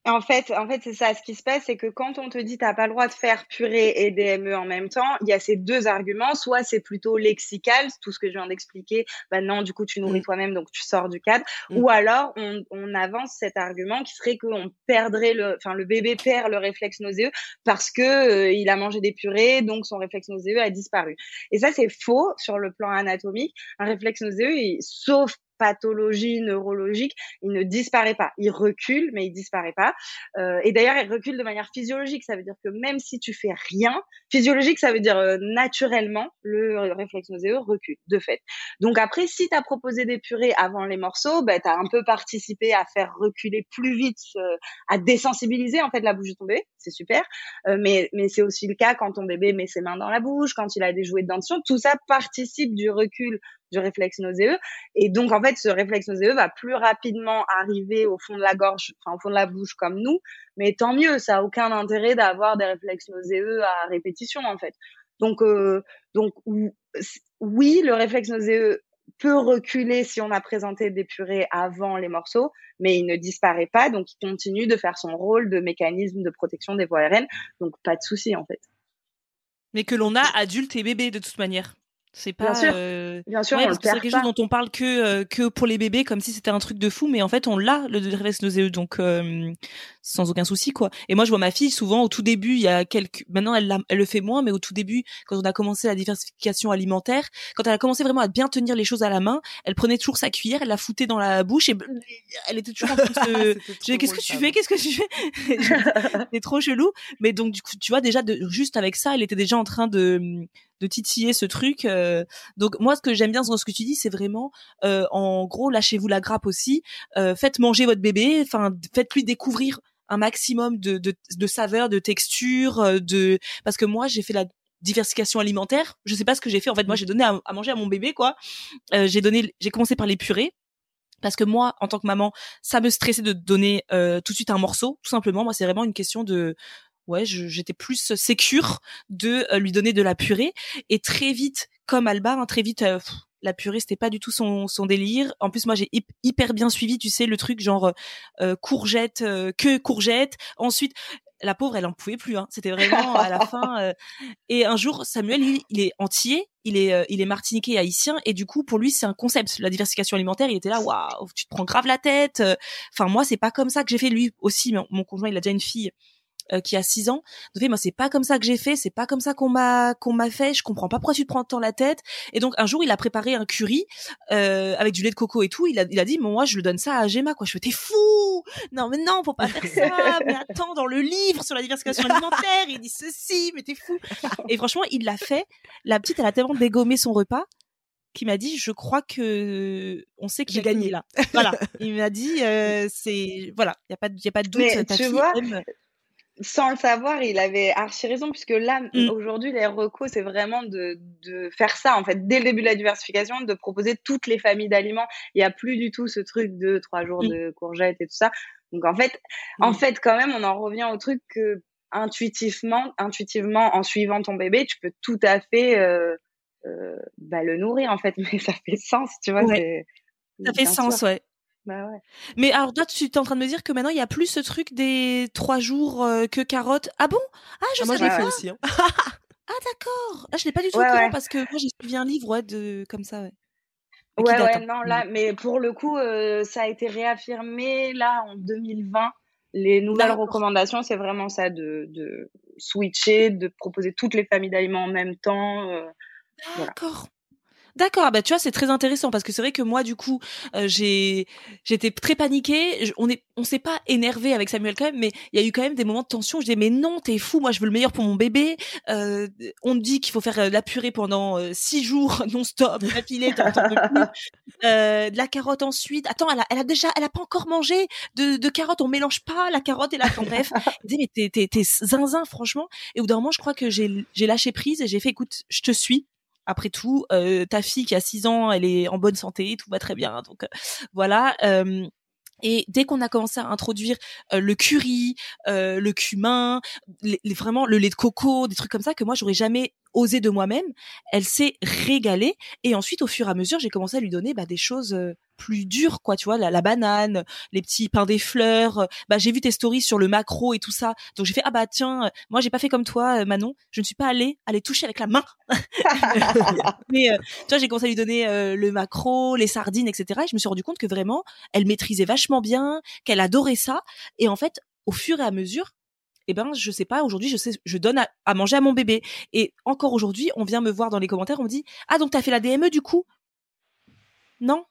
En fait, en fait, c'est ça. Ce qui se passe, c'est que quand on te dit t'as pas le droit de faire purée et DME en même temps, il y a ces deux arguments. Soit c'est plutôt lexical, tout ce que je viens d'expliquer. Bah non, du coup, tu nourris mm. toi-même, donc tu sors du cadre. Mm. Ou alors, on, on, avance cet argument qui serait qu'on perdrait le, enfin, le bébé perd le réflexe nauséeux parce que euh, il a mangé des purées, donc son réflexe nauséeux a disparu. Et ça, c'est faux sur le plan anatomique. Un réflexe nauséeux, il, sauf pathologie neurologique, il ne disparaît pas. Il recule, mais il disparaît pas. Euh, et d'ailleurs, il recule de manière physiologique. Ça veut dire que même si tu fais rien, physiologique, ça veut dire euh, naturellement, le réflexe nauséeux recule, de fait. Donc après, si tu as proposé des purées avant les morceaux, bah, tu as un peu participé à faire reculer plus vite, euh, à désensibiliser en fait la bouche de ton bébé. C'est super. mais mais c'est aussi le cas quand ton bébé met ses mains dans la bouche, quand il a des jouets de dentition. Tout ça participe du recul du réflexe nauséeux. Et donc, en fait, ce réflexe nauséeux va plus rapidement arriver au fond de la gorge, enfin, au fond de la bouche comme nous. Mais tant mieux, ça a aucun intérêt d'avoir des réflexes nauséeux à répétition, en fait. Donc, euh, donc oui, le réflexe nauséeux peut reculer si on a présenté des purées avant les morceaux, mais il ne disparaît pas, donc il continue de faire son rôle de mécanisme de protection des voies aériennes, donc pas de souci en fait. Mais que l'on a adulte et bébé de toute manière. C'est pas bien sûr, euh, bien sûr ouais, on c'est quelque chose dont on parle que euh, que pour les bébés comme si c'était un truc de fou mais en fait on l'a le réflexe nauséeux. Donc euh, sans aucun souci quoi. Et moi je vois ma fille souvent au tout début il y a quelques maintenant elle, elle le fait moins mais au tout début quand on a commencé la diversification alimentaire quand elle a commencé vraiment à bien tenir les choses à la main elle prenait toujours sa cuillère elle la foutait dans la bouche et elle était toujours en train de qu'est-ce que tu fais qu'est-ce que tu fais? C'est trop chelou. Mais donc du coup tu vois déjà de, juste avec ça elle était déjà en train de de titiller ce truc. Euh. donc moi, ce que j'aime bien dans ce que tu dis, c'est vraiment, euh, en gros, lâchez-vous la grappe aussi. Euh, faites manger votre bébé. Enfin, faites-lui découvrir un maximum de, de, de saveurs, de textures, de parce que moi, j'ai fait la diversification alimentaire. Je sais pas ce que j'ai fait. En fait, moi, j'ai donné à, manger à mon bébé, quoi. j'ai donné, j'ai commencé par les purées parce que moi, en tant que maman, ça me stressait de donner tout de suite un morceau. Tout simplement, moi, c'est vraiment une question de ouais, j'étais plus sécure de euh, lui donner de la purée. Et très vite, comme Alba, hein, très vite, euh, la purée c'était pas du tout son, son délire. En plus, moi j'ai hyper bien suivi, tu sais, le truc genre euh, courgette, que courgette. Ensuite, la pauvre, elle en pouvait plus. Hein. C'était vraiment à la fin. Et un jour, Samuel, lui, il est entier, il est, il est martiniquais haïtien, et du coup, pour lui, c'est un concept. La diversification alimentaire, il était là, waouh, tu te prends grave la tête. Enfin, moi, c'est pas comme ça que j'ai fait. Lui aussi, mon conjoint, il a déjà une fille euh, qui a 6 ans. Donc moi c'est pas comme ça que j'ai fait, c'est pas comme ça qu'on m'a qu'on m'a fait. Je comprends pas pourquoi tu te prends tant la tête. Et donc un jour il a préparé un curry euh, avec du lait de coco et tout. Il a il a dit moi je le donne ça à Gemma quoi. Je fais t'es fou. Non mais non faut pas faire ça. mais attends dans le livre sur la diversification alimentaire il dit ceci mais t'es fou. Et franchement il l'a fait. La petite elle a tellement dégommé son repas qui m'a dit je crois que on sait qu'il a gagné là voilà il m'a dit euh, c'est voilà il y a pas y a pas de doute mais tu vois sans le savoir, il avait archi raison, puisque là, mm. aujourd'hui, les recos, c'est vraiment de, de, faire ça, en fait, dès le début de la diversification, de proposer toutes les familles d'aliments. Il n'y a plus du tout ce truc de trois jours mm. de courgettes et tout ça. Donc, en fait, en mm. fait, quand même, on en revient au truc que intuitivement, intuitivement, en suivant ton bébé, tu peux tout à fait euh, euh, bah, le nourrir, en fait. Mais ça fait sens, tu vois. Ça fait sens, ouais. Bah ouais. Mais alors toi, tu es en train de me dire que maintenant il y a plus ce truc des trois jours euh, que carottes. Ah bon? Ah je ah, savais pas. aussi. Hein. ah d'accord. Ah je l'ai pas du tout ouais, parce que moi j'ai suivi un livre ouais, de comme ça. Ouais. Ouais ouais hein. non là mais pour le coup euh, ça a été réaffirmé là en 2020 les nouvelles recommandations c'est vraiment ça de, de switcher de proposer toutes les familles d'aliments en même temps. Euh, D'accord. D'accord, bah tu vois c'est très intéressant parce que c'est vrai que moi du coup euh, j'ai j'étais très paniquée, on est on s'est pas énervé avec Samuel quand même mais il y a eu quand même des moments de tension, je disais mais non, t'es fou, moi je veux le meilleur pour mon bébé. Euh, on me dit qu'il faut faire euh, la purée pendant six jours non-stop, la pilée, euh, de la carotte ensuite. Attends, elle a, elle a déjà elle a pas encore mangé de, de carotte, on mélange pas la carotte et la enfin, bref. Je disais mais t'es t'es t'es zinzin franchement. Et au bout d'un moment je crois que j'ai j'ai lâché prise et j'ai fait écoute, je te suis après tout, euh, ta fille qui a 6 ans, elle est en bonne santé, tout va très bien. Donc euh, voilà. Euh, et dès qu'on a commencé à introduire le curry, le cumin, les, vraiment le lait de coco, des trucs comme ça que moi j'aurais jamais osé de moi-même, elle s'est régalée. Et ensuite, au fur et à mesure, j'ai commencé à lui donner bah, des choses plus dur quoi tu vois la, banane les petits pains des fleurs bah j'ai vu tes stories sur le macro et tout ça. Donc j'ai fait ah bah tiens moi j'ai pas fait comme toi euh, Manon. Je ne suis pas allée aller toucher avec la main. Mais euh, tu vois j'ai commencé à lui donner euh, le macro les sardines etc et je me suis rendu compte que vraiment elle maîtrisait vachement bien qu'elle adorait ça. Et en fait au fur et à mesure eh ben je sais pas aujourd'hui je sais je donne à, à, manger à mon bébé et encore aujourd'hui on vient me voir dans les commentaires on me dit ah donc t'as fait la DME du coup? Non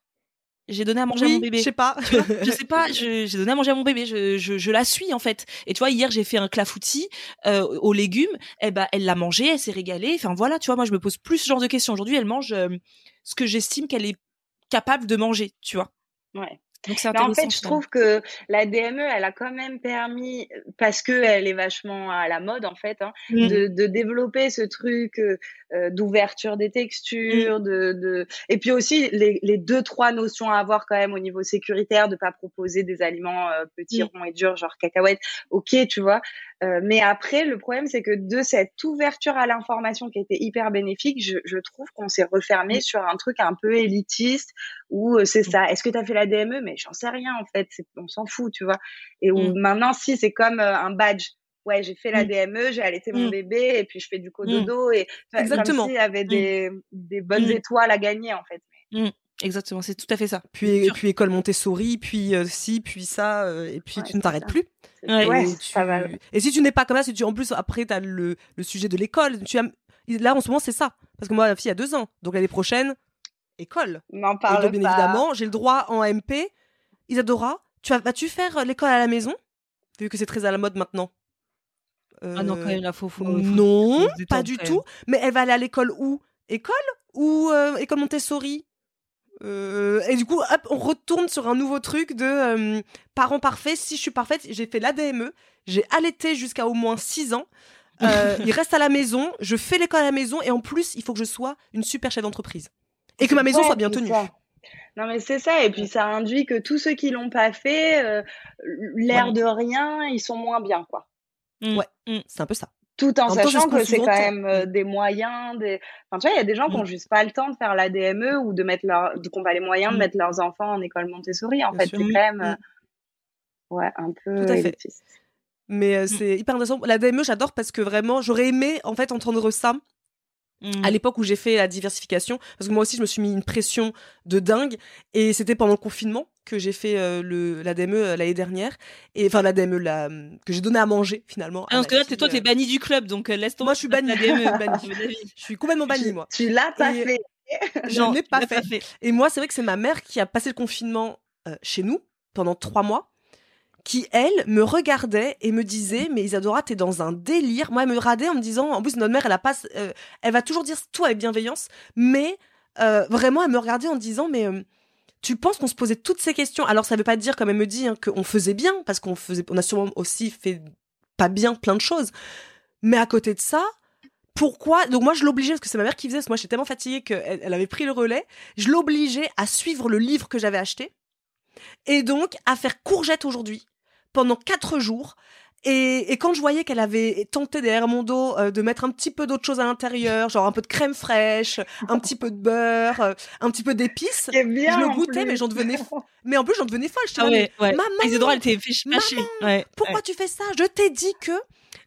j'ai donné à manger à mon bébé. Je sais pas. je sais pas. J'ai donné à manger à mon bébé. Je, je, je, la suis en fait. Et tu vois, hier j'ai fait un clafoutis euh, aux légumes. Et eh ben, elle l'a mangé, elle s'est régalée. Enfin voilà, tu vois, moi je me pose plus ce genre de questions. Aujourd'hui, elle mange euh, ce que j'estime qu'elle est capable de manger, tu vois. Ouais. Donc c'est Mais en fait, je trouve que la DME, elle a quand même permis, parce que elle est vachement à la mode en fait, hein, Mm. de, de développer ce truc euh, euh, d'ouverture des textures, Mm. de, de et puis aussi les, les deux trois notions à avoir quand même au niveau sécuritaire, de pas proposer des aliments euh, petits, Mm. ronds et durs, genre cacahuètes. Ok, tu vois. Euh, mais après, le problème, c'est que de cette ouverture à l'information qui a été hyper bénéfique, je, je trouve qu'on s'est refermé sur un truc un peu élitiste où c'est ça. Est-ce que tu as fait la DME Mais j'en sais rien en fait. On s'en fout, tu vois. Et où Mm. maintenant, si c'est comme euh, un badge. Ouais, j'ai fait la Mm. DME, j'ai allaité mon Mm. bébé et puis je fais du cododo et Exactement. comme s'il y avait des, des bonnes Mm. étoiles à gagner en fait. Exactement, c'est tout à fait ça. Puis, et puis école Montessori, puis euh, ci, puis ça, euh, et puis Ouais, tu ne t'arrêtes plus. Ouais. ouais, et, ça va. tu- et si tu n'es pas comme ça, si tu en plus après tu as le, le sujet de l'école, tu as... là en ce moment c'est ça. Parce que moi la fille a deux ans, donc l'année prochaine école. Et parle donc, bien pas. évidemment, j'ai le droit en MP. Isadora, tu vas, vas-tu faire euh, l'école à la maison? Vu que c'est très à la mode maintenant. Ah non, quand Euh, même, là, faut, faut, faut- non, faut pas du tout. Mais elle va aller à l'école où? École ou euh, école Montessori? Euh, et du coup, hop, on retourne sur un nouveau truc de euh, parents parfaits. Si je suis parfaite, j'ai fait l'ADME, j'ai allaité jusqu'à au moins 6 ans. Euh, il reste à la maison, je fais l'école à la maison et en plus, il faut que je sois une super chef d'entreprise. Et que ma maison Ouais, soit bien tenue. ça. Non mais c'est ça et puis ça induit que tous ceux qui l'ont pas fait, euh, l'air Ouais. de rien, ils sont moins bien quoi. Mm. Ouais. Mm. C'est un peu ça. Tout en sachant que c'est quand même euh, des moyens, des. Enfin tu vois, il y a des gens qui ont Mm. juste pas le temps de faire la DME ou de mettre leur, qui ont pas les moyens de mettre leurs enfants en école Montessori. En Bien fait, c'est quand même, euh, ouais, un peu Tout à fait. élitiste. Mais c'est hyper intéressant. La DME, j'adore parce que vraiment, j'aurais aimé en fait entendre ça Mm. à l'époque où j'ai fait la diversification. Parce que moi aussi, je me suis mis une pression de dingue. Et c'était pendant le confinement que j'ai fait euh, le, la DME euh, l'année dernière. Et enfin, la DME la, que j'ai donné à manger finalement. Ah, parce que là, t'es- toi, t'es banni du club, donc euh, laisse tomber. Moi, je suis mon avis. Je suis complètement bannie, Tu, moi. tu l'as pas Et- fait. Je ne l'ai pas l'as fait. Et moi, c'est vrai que c'est ma mère qui a passé le confinement chez nous pendant trois mois, qui, elle, me regardait et me disait Mais Isadora, t'es dans un délire. Moi, elle me radait en me disant En plus, notre mère, elle, a pas, euh, elle va toujours dire tout avec bienveillance, mais euh, vraiment, elle me regardait en disant Mais. euh, tu penses qu'on se posait toutes ces questions? Alors ça veut pas dire, comme elle me dit, hein, qu'on faisait bien, parce qu'on faisait, on a sûrement aussi fait pas bien plein de choses. Mais à côté de ça, pourquoi? Donc moi je l'obligeais parce que c'est ma mère qui faisait. Parce que moi j'étais tellement fatiguée qu'elle elle avait pris le relais. Je l'obligeais à suivre le livre que j'avais acheté et donc à faire courgette aujourd'hui pendant quatre jours. Et, et quand je voyais qu'elle avait tenté derrière mon dos euh, de mettre un petit peu d'autre chose à l'intérieur, genre un peu de crème fraîche, un petit peu de beurre, euh, un petit peu d'épices, je le goûtais, plus. mais j'en devenais fou. mais en plus j'en devenais folle. Je Ah ouais, ouais. maman, elle fâcher. Ouais. pourquoi tu fais ça? Je t'ai dit que.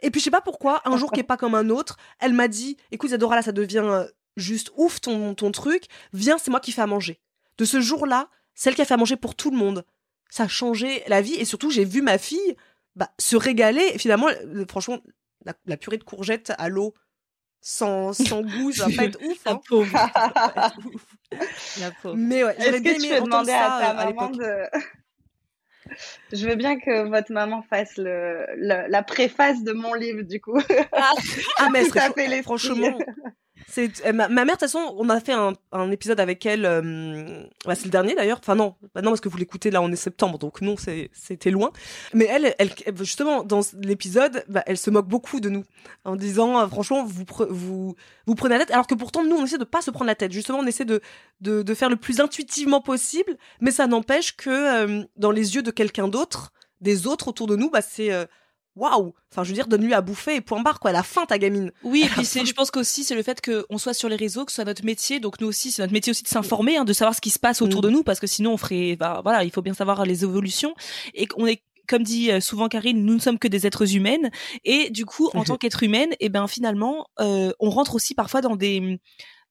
Et puis je sais pas pourquoi, un jour qui est pas comme un autre, elle m'a dit écoute Isadora là ça devient euh, juste ouf ton, ton truc, viens c'est moi qui fais à manger. De ce jour-là, celle qui a fait à manger pour tout le monde. Ça a changé la vie et surtout j'ai vu ma fille bah, se régaler. Et finalement, euh, franchement, la, la purée de courgettes à l'eau sans, sans goût, ça va pas être ouf. La hein. pauvre. Ça être ouf. La pauvre. Mais ouais, j'aurais bien aimé demander à ça ta euh, à maman de... Je veux bien que votre maman fasse le, le- la préface de mon livre, du coup. Ah mais serait à chou- fait l'esprit. franchement. C'est euh, ma, ma mère de toute façon, on a fait un, un épisode avec elle. euh, bah, c'est le dernier d'ailleurs. Enfin non, bah non parce que vous l'écoutez là, on est septembre, donc non, c'était loin. Mais elle, elle, justement dans l'épisode, bah, elle se moque beaucoup de nous en disant euh, franchement vous vous vous prenez la tête, alors que pourtant nous on essaie de pas se prendre la tête. Justement, on essaie de de, de faire le plus intuitivement possible, mais ça n'empêche que euh, dans les yeux de quelqu'un d'autre, des autres autour de nous, bah c'est waouh. Enfin je veux dire donne-lui à bouffer et point barre quoi. Elle a faim ta gamine. Oui, et puis c'est, je pense qu'aussi c'est le fait qu'on soit sur les réseaux, que ce soit notre métier. Donc nous aussi, c'est notre métier aussi de s'informer, hein, de savoir ce qui se passe autour Mm. de nous, parce que sinon on ferait, bah, voilà, il faut bien savoir les évolutions et qu'on est comme dit euh, souvent Karine, nous ne sommes que des êtres humaines et du coup, en tant qu'être humaine, et ben finalement, euh, on rentre aussi parfois dans des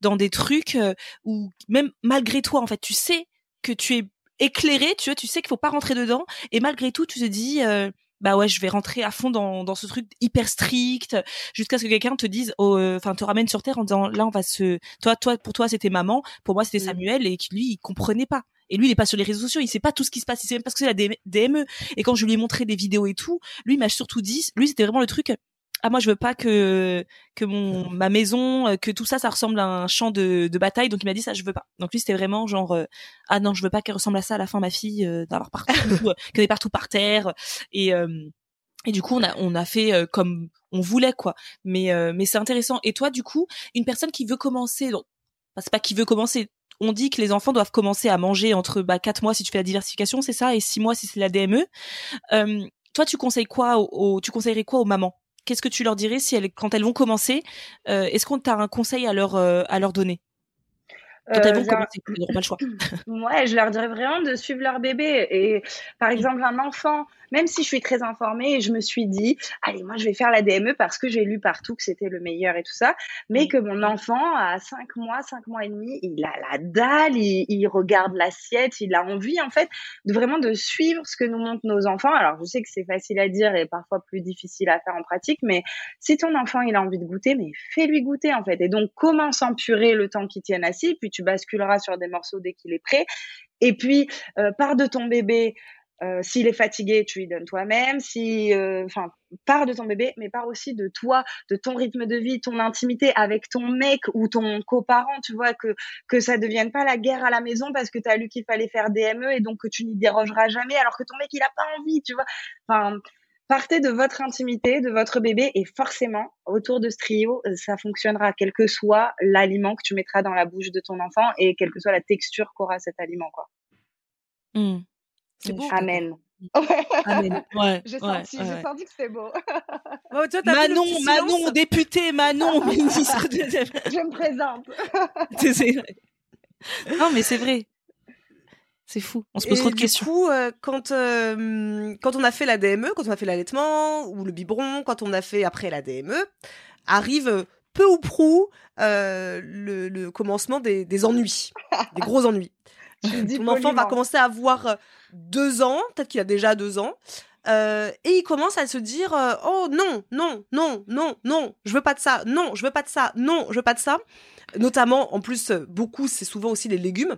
dans des trucs euh, où même malgré toi, en fait, tu sais que tu es éclairé, tu vois, tu sais qu'il faut pas rentrer dedans et malgré tout, tu te dis euh, bah ouais, je vais rentrer à fond dans, dans ce truc hyper strict jusqu'à ce que quelqu'un te dise, oh, euh, enfin, te ramène sur terre en disant, là, on va se, toi, toi, pour toi, c'était maman, pour moi, c'était Mm. Samuel, et qui lui, il comprenait pas. Et lui, il est pas sur les réseaux sociaux, il sait pas tout ce qui se passe, il sait même pas ce que c'est la DM- DME. Et quand je lui ai montré des vidéos et tout, lui, m'a surtout dit, lui, c'était vraiment le truc, ah moi je veux pas que que mon ma maison euh, que tout ça ça ressemble à un champ de, de bataille. Donc il m'a dit ça je veux pas. Donc lui c'était vraiment genre euh, ah non je veux pas qu'elle ressemble à ça à la fin ma fille euh, d'avoir partout qu'elle est partout par terre. Et et du coup on a on a fait comme on voulait quoi. Mais mais c'est intéressant. Et toi du coup une personne qui veut commencer donc c'est pas qui veut commencer. On dit que les enfants doivent commencer à manger entre bah, 4 mois si tu fais la diversification, c'est ça, et 6 mois si c'est la DME. Euh, toi, tu conseilles quoi au, tu conseillerais quoi aux mamans? Qu'est-ce que tu leur dirais si elles, quand elles vont commencer euh, Est-ce qu'on t'a un conseil à leur euh, à leur donner? Quand elles vont commencer, pas le choix. ouais, je leur dirais vraiment de suivre leur bébé. Et par exemple, un enfant même si je suis très informée, je me suis dit, allez, moi, je vais faire la DME parce que j'ai lu partout que c'était le meilleur et tout ça, mais que mon enfant, à 5 mois, 5 mois et demi, il a la dalle, il, regarde l'assiette, il a envie, en fait, de vraiment de suivre ce que nous montrent nos enfants. Alors, je sais que c'est facile à dire et parfois plus difficile à faire en pratique, mais si ton enfant, il a envie de goûter, mais fais-lui goûter, en fait. Et donc, commence en purée le temps qu'il tienne assis, puis tu basculeras sur des morceaux dès qu'il est prêt. Et puis, euh, pars de ton bébé euh, s'il est fatigué, tu lui donnes toi-même. Si, euh, enfin, pars de ton bébé, mais pars aussi de toi, de ton rythme de vie, ton intimité avec ton mec ou ton coparent. Tu vois que que ça devienne pas la guerre à la maison parce que tu as lu qu'il fallait faire DME et donc que tu n'y dérogeras jamais alors que ton mec il a pas envie. Tu vois. Enfin, partez de votre intimité, de votre bébé et forcément autour de ce trio, ça fonctionnera quel que soit l'aliment que tu mettras dans la bouche de ton enfant et quelle que soit la texture qu'aura cet aliment quoi. Mmh. C'est beau. Amen. Amen. Ouais, j'ai senti, que c'était beau. Manon, Manon, député, Manon, ministre. De... Je me présente. non, mais c'est vrai. C'est fou. On se pose trop de questions. Du coup, euh, quand euh, quand on a fait la DME, quand on a fait l'allaitement ou le biberon, quand on a fait après la DME, arrive peu ou prou euh, le, le, commencement des, des ennuis, des gros ennuis. Ton enfant va commencer à avoir euh, deux ans, peut-être qu'il a déjà deux ans, euh, et il commence à se dire euh, oh non non non non non je veux pas de ça non je veux pas de ça non je veux pas de ça. Notamment en plus beaucoup c'est souvent aussi les légumes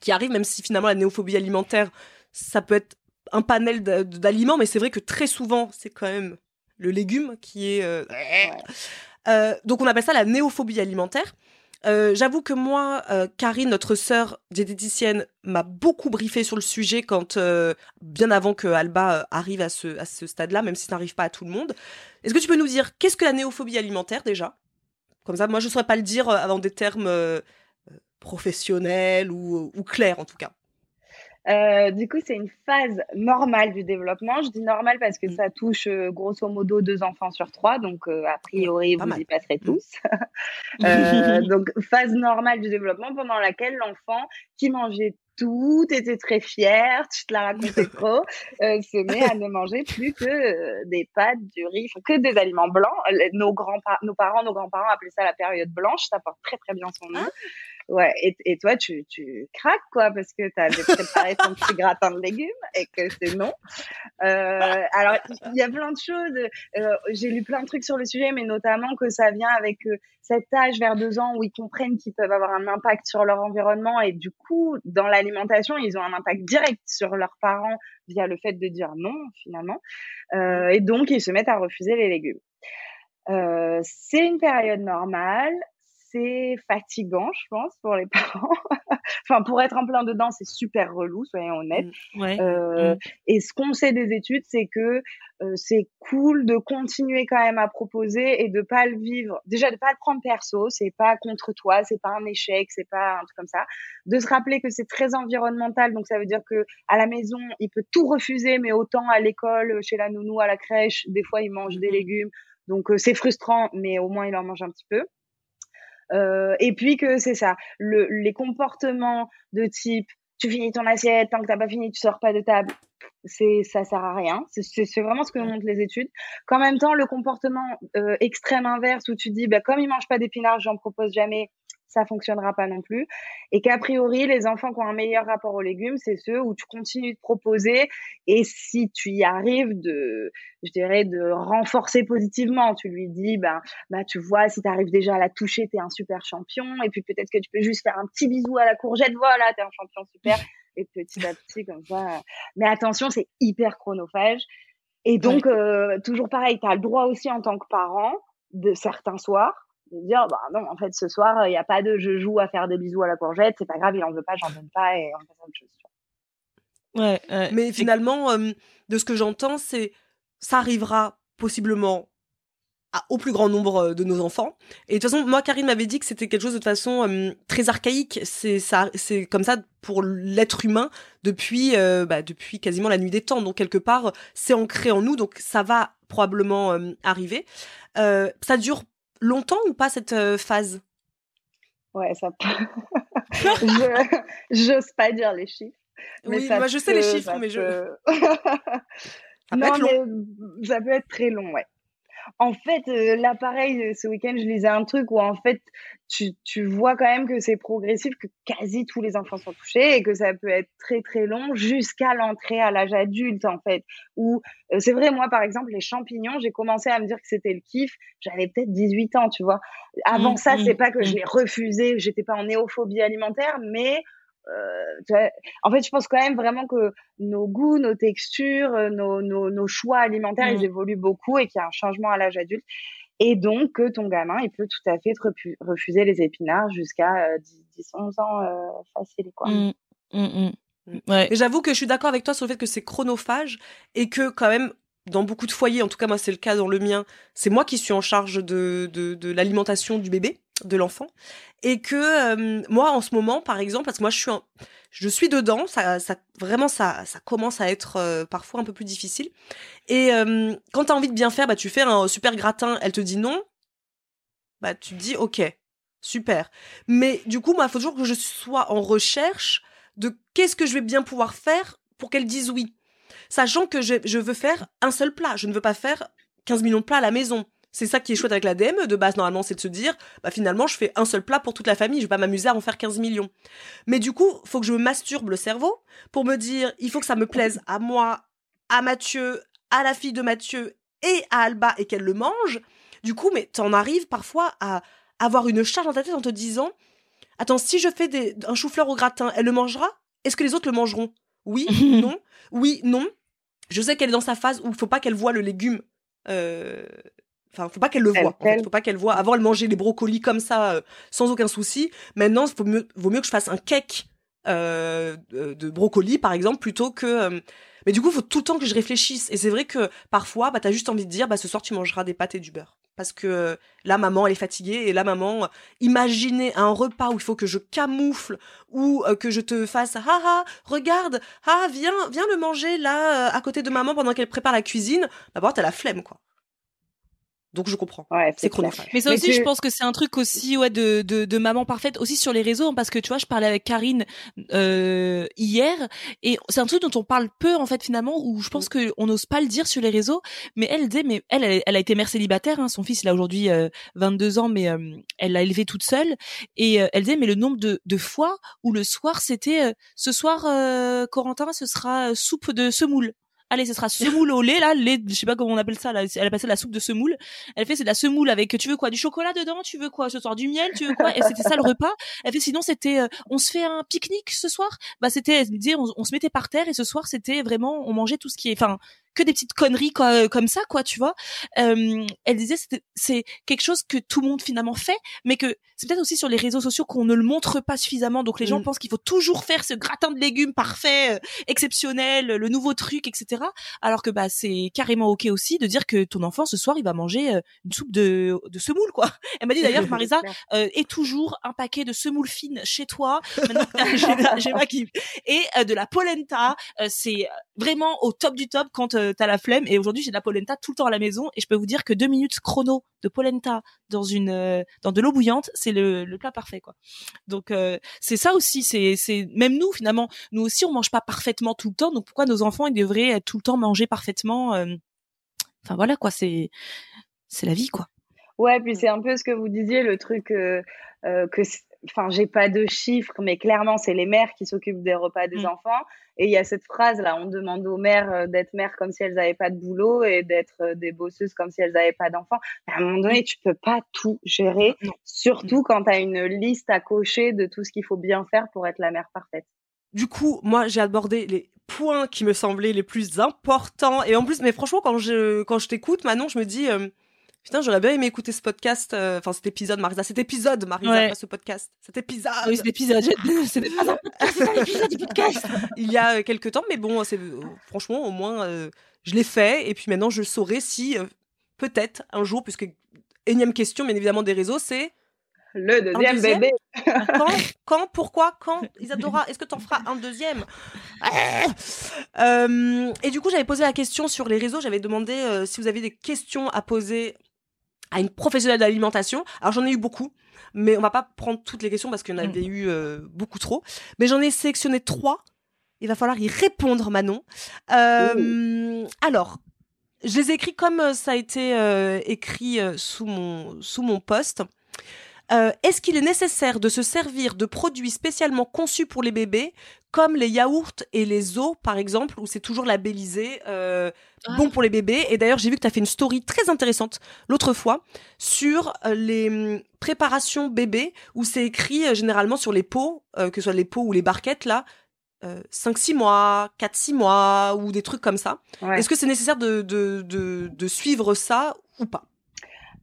qui arrivent même si finalement la néophobie alimentaire ça peut être un panel d'aliments mais c'est vrai que très souvent c'est quand même le légume qui est donc on appelle ça la néophobie alimentaire euh, j'avoue que moi, euh, Karine, notre sœur diététicienne, m'a beaucoup briefé sur le sujet quand euh, bien avant que Alba arrive à ce, à ce stade-là, même si ça n'arrive pas à tout le monde. Est-ce que tu peux nous dire qu'est-ce que la néophobie alimentaire déjà? Comme ça, moi, je ne saurais pas le dire avant des termes professionnels ou clairs en tout cas. Euh, du coup, c'est une phase normale du développement. Je dis normale parce que mm. ça touche euh, grosso modo deux enfants sur trois, donc euh, a priori vous y passerez mm. tous. donc phase normale du développement pendant laquelle l'enfant qui mangeait tout, était très fier, tu te la racontais trop, se met à ne manger plus que des pâtes, du riz, que des aliments blancs. Nos grands nos parents, nos grands-parents appelaient ça la période blanche, ça porte très très bien son nom. Ouais, et, et toi, tu, tu craques, quoi, parce que tu avais préparé ton petit gratin de légumes et que c'est non. Euh, alors, il y a plein de choses. Euh, J'ai lu plein de trucs sur le sujet, mais notamment que ça vient avec euh, cet âge vers deux ans où ils comprennent qu'ils peuvent avoir un impact sur leur environnement et du coup, dans l'alimentation, ils ont un impact direct sur leurs parents via le fait de dire non, finalement. Euh, et donc, ils se mettent à refuser les légumes. Euh, c'est une période normale c'est fatigant, je pense, pour les parents. enfin, pour être en plein dedans, c'est super relou, soyons honnêtes. Mmh, euh, mmh. Et ce qu'on sait des études, c'est que euh, c'est cool de continuer quand même à proposer et de pas le vivre. Déjà, de pas le prendre perso, c'est pas contre toi, c'est pas un échec, c'est pas un truc comme ça. De se rappeler que c'est très environnemental, donc ça veut dire que à la maison, il peut tout refuser, mais autant à l'école, chez la nounou, à la crèche, des fois, il mange des mmh. légumes. Donc euh, c'est frustrant, mais au moins il en mange un petit peu. Euh, et puis que c'est ça, le, les comportements de type tu finis ton assiette, tant que t'as pas fini, tu sors pas de table. C'est ça sert à rien. C'est vraiment ce que montrent les études. Qu'en même temps, le comportement euh, extrême inverse où tu dis, bah comme ils mangent pas d'épinards, j'en propose jamais ça fonctionnera pas non plus. Et qu'a priori, les enfants qui ont un meilleur rapport aux légumes, c'est ceux où tu continues de proposer et si tu y arrives de, je dirais, de renforcer positivement, tu lui dis, ben, bah, tu vois, si tu arrives déjà à la toucher, tu es un super champion. Et puis peut-être que tu peux juste faire un petit bisou à la courgette, voilà, tu es un champion super. Et petit à petit, comme ça. Mais attention, c'est hyper chronophage Et donc, euh, toujours pareil, tu as le droit aussi en tant que parent de certains soirs de dire bah non en fait ce soir il n'y a pas de je joue à faire des bisous à la courgette c'est pas grave il en veut pas j'en donne pas et on passe à autre chose Ouais, Mais finalement, euh, de ce que j'entends, c'est ça arrivera possiblement au plus grand nombre euh, de nos enfants. Et de toute façon, moi, Karine m'avait dit que c'était quelque chose de toute façon euh, très archaïque. C'est ça, c'est comme ça pour l'être humain depuis, bah, depuis quasiment la nuit des temps. Donc quelque part, c'est ancré en nous. Donc ça va probablement arriver. ça dure longtemps ou pas cette phase? Ouais, ça. je j'ose pas dire les chiffres oui, moi je sais les chiffres, mais je. ça non, mais ça peut être très long, ouais. En fait, euh, là, pareil, euh, ce week-end, je lisais un truc où, en fait, tu, tu vois quand même que c'est progressif, que quasi tous les enfants sont touchés et que ça peut être très, très long jusqu'à l'entrée à l'âge adulte, en fait. Où, euh, c'est vrai, moi, par exemple, les champignons, j'ai commencé à me dire que c'était le kiff. J'avais peut-être 18 ans, tu vois. Avant mmh, ça, mmh, c'est pas que je mmh. l'ai refusé, j'étais pas en néophobie alimentaire, mais euh, en fait, je pense quand même vraiment que nos goûts, nos textures, euh, nos, nos, nos choix alimentaires, ils mmh. évoluent beaucoup et qu'il y a un changement à l'âge adulte. Et donc, que ton gamin, il peut tout à fait te refuser les épinards jusqu'à 10, euh, 11 ans euh, facile. Quoi. Mmh. Mmh, ouais. J'avoue que je suis d'accord avec toi sur le fait que c'est chronophage et que quand même, dans beaucoup de foyers, en tout cas moi c'est le cas dans le mien, c'est moi qui suis en charge de, de, de l'alimentation du bébé de l'enfant et que euh, moi en ce moment par exemple parce que moi je suis je suis dedans ça, ça vraiment ça ça commence à être euh, parfois un peu plus difficile et euh, quand tu as envie de bien faire bah tu fais un super gratin elle te dit non bah tu te dis OK super. Mais du coup moi il faut toujours que je sois en recherche de qu'est-ce que je vais bien pouvoir faire pour qu'elle dise oui. Sachant que je, je veux faire un seul plat je ne veux pas faire 15 millions de plats à la maison c'est ça qui est chouette avec la DM de base normalement, c'est de se dire bah finalement je fais un seul plat pour toute la famille, je vais pas m'amuser à en faire 15 millions. Mais du coup, faut que je me masturbe le cerveau pour me dire il faut que ça me plaise à moi, à Mathieu, à la fille de Mathieu et à Alba et qu'elle le mange. Du coup, mais t'en arrives parfois à avoir une charge dans ta tête en te disant attends, si je fais des, un chou-fleur au gratin, elle le mangera? Est-ce que les autres le mangeront? Oui, non, oui, non. Je sais qu'elle est dans sa phase où il faut pas qu'elle voit le légume euh, Enfin, faut pas qu'elle le voie. En faut pas qu'elle voit. Avant, elle mangeait les brocolis comme ça, euh, sans aucun souci. Maintenant, il mieux, vaut mieux que je fasse un cake euh, de brocolis, par exemple, plutôt que. Euh, mais du coup, il faut tout le temps que je réfléchisse. Et c'est vrai que parfois, bah, t'as juste envie de dire, bah, ce soir, tu mangeras des pâtes et du beurre. Parce que là, maman, elle est fatiguée. Et là, maman, imaginez un repas où il faut que je camoufle ou que je te fasse, ah ah, regarde, ah, viens, viens le manger là, à côté de maman pendant qu'elle prépare la cuisine. D'abord, t'as la flemme, quoi. Donc je comprends. Ouais, c'est chronophage. Mais ça aussi, je pense que c'est un truc aussi ouais de, de, de maman parfaite aussi sur les réseaux hein, parce que tu vois, je parlais avec Karine euh, hier et c'est un truc dont on parle peu en fait finalement où je pense mm. que on n'ose pas le dire sur les réseaux. Mais elle disait, mais elle, elle, a été mère célibataire. Hein, son fils, il a aujourd'hui 22 euh, ans, mais euh, elle l'a élevé toute seule. Et euh, elle disait, mais le nombre de, de fois où le soir c'était ce soir, Corentin, ce sera soupe de semoule allez, ce sera semoule au lait, là, lait, je sais pas comment on appelle ça, là. Elle a passé la soupe de semoule. Elle fait, c'est de la semoule avec, tu veux quoi, du chocolat dedans, tu veux quoi, ce soir, du miel, tu veux quoi? Et c'était ça le repas. Elle fait, sinon, c'était, euh, on se fait un pique-nique ce soir. Bah, c'était, elle me disait, on, on, se mettait par terre et ce soir, c'était vraiment, on mangeait tout ce qui est, enfin, que des petites conneries quoi, euh, comme ça quoi tu vois. Euh, elle disait c'est quelque chose que tout le monde finalement fait mais que c'est peut-être aussi sur les réseaux sociaux qu'on ne le montre pas suffisamment. Donc les gens mm. pensent qu'il faut toujours faire ce gratin de légumes parfait euh, exceptionnel le nouveau truc etc alors que bah c'est carrément ok aussi de dire que ton enfant ce soir il va manger euh, une soupe de de semoule quoi. Elle m'a dit d'ailleurs Marisa euh, est toujours un paquet de semoule fine chez toi. Maintenant j'ai et de la polenta c'est vraiment au top du top quand t'as la flemme. Et aujourd'hui, j'ai de la polenta tout le temps à la maison. Et je peux vous dire que deux minutes chrono de polenta dans une euh, dans de l'eau bouillante, c'est le, le, plat parfait, quoi. Donc euh, c'est ça aussi. C'est c'est même nous finalement, nous aussi, on mange pas parfaitement tout le temps. Donc pourquoi nos enfants ils devraient tout le temps manger parfaitement euh, Enfin voilà quoi. C'est c'est la vie, quoi. Ouais, puis c'est un peu ce que vous disiez, le truc que enfin, j'ai pas de chiffres, mais clairement, c'est les mères qui s'occupent des repas des mmh. enfants. Et il y a cette phrase là, on demande aux mères euh, d'être mères comme si elles n'avaient pas de boulot et d'être euh, des bosseuses comme si elles n'avaient pas d'enfants. À un moment donné, tu peux pas tout gérer, surtout quand tu as une liste à cocher de tout ce qu'il faut bien faire pour être la mère parfaite. Du coup, moi, j'ai abordé les points qui me semblaient les plus importants. Et en plus, mais franchement, quand je, quand je t'écoute, Manon, je me dis, euh, putain, j'aurais bien aimé écouter ce podcast, euh, enfin cet épisode, Marisa, cet épisode, Marisa, Ouais. pas ce podcast, cet épisode. Oui, cet épisode. C'était pas un podcast, c'est un épisode du podcast. Il y a euh, quelques temps, mais bon, c'est euh, franchement, au moins, euh, je l'ai fait. Et puis maintenant, je saurai si, euh, peut-être, un jour, puisque énième question, bien évidemment, des réseaux, c'est Le deuxième, deuxième bébé. quand, quand, pourquoi, quand, Isadora, est-ce que t'en feras un deuxième? Euh, Et du coup, j'avais posé la question sur les réseaux. J'avais demandé euh, si vous aviez des questions à poser à une professionnelle d'alimentation. Alors j'en ai eu beaucoup, mais on va pas prendre toutes les questions parce qu'il y en avait eu euh, beaucoup trop. Mais j'en ai sélectionné trois. Il va falloir y répondre, Manon. Euh, Alors, je les ai écrits comme ça a été euh, écrit sous mon sous mon post. Euh, Est-ce qu'il est nécessaire de se servir de produits spécialement conçus pour les bébés, comme les yaourts et les os, par exemple, où c'est toujours labellisé euh, Ah. bon pour les bébés? Et d'ailleurs, j'ai vu que tu as fait une story très intéressante l'autre fois sur euh, les hum, préparations bébés, où c'est écrit euh, généralement sur les pots, euh, que ce soit les pots ou les barquettes, là, euh, 5-6 mois, 4-6 mois, ou des trucs comme ça. Ouais. Est-ce que c'est nécessaire de, de, de, de suivre ça ou pas?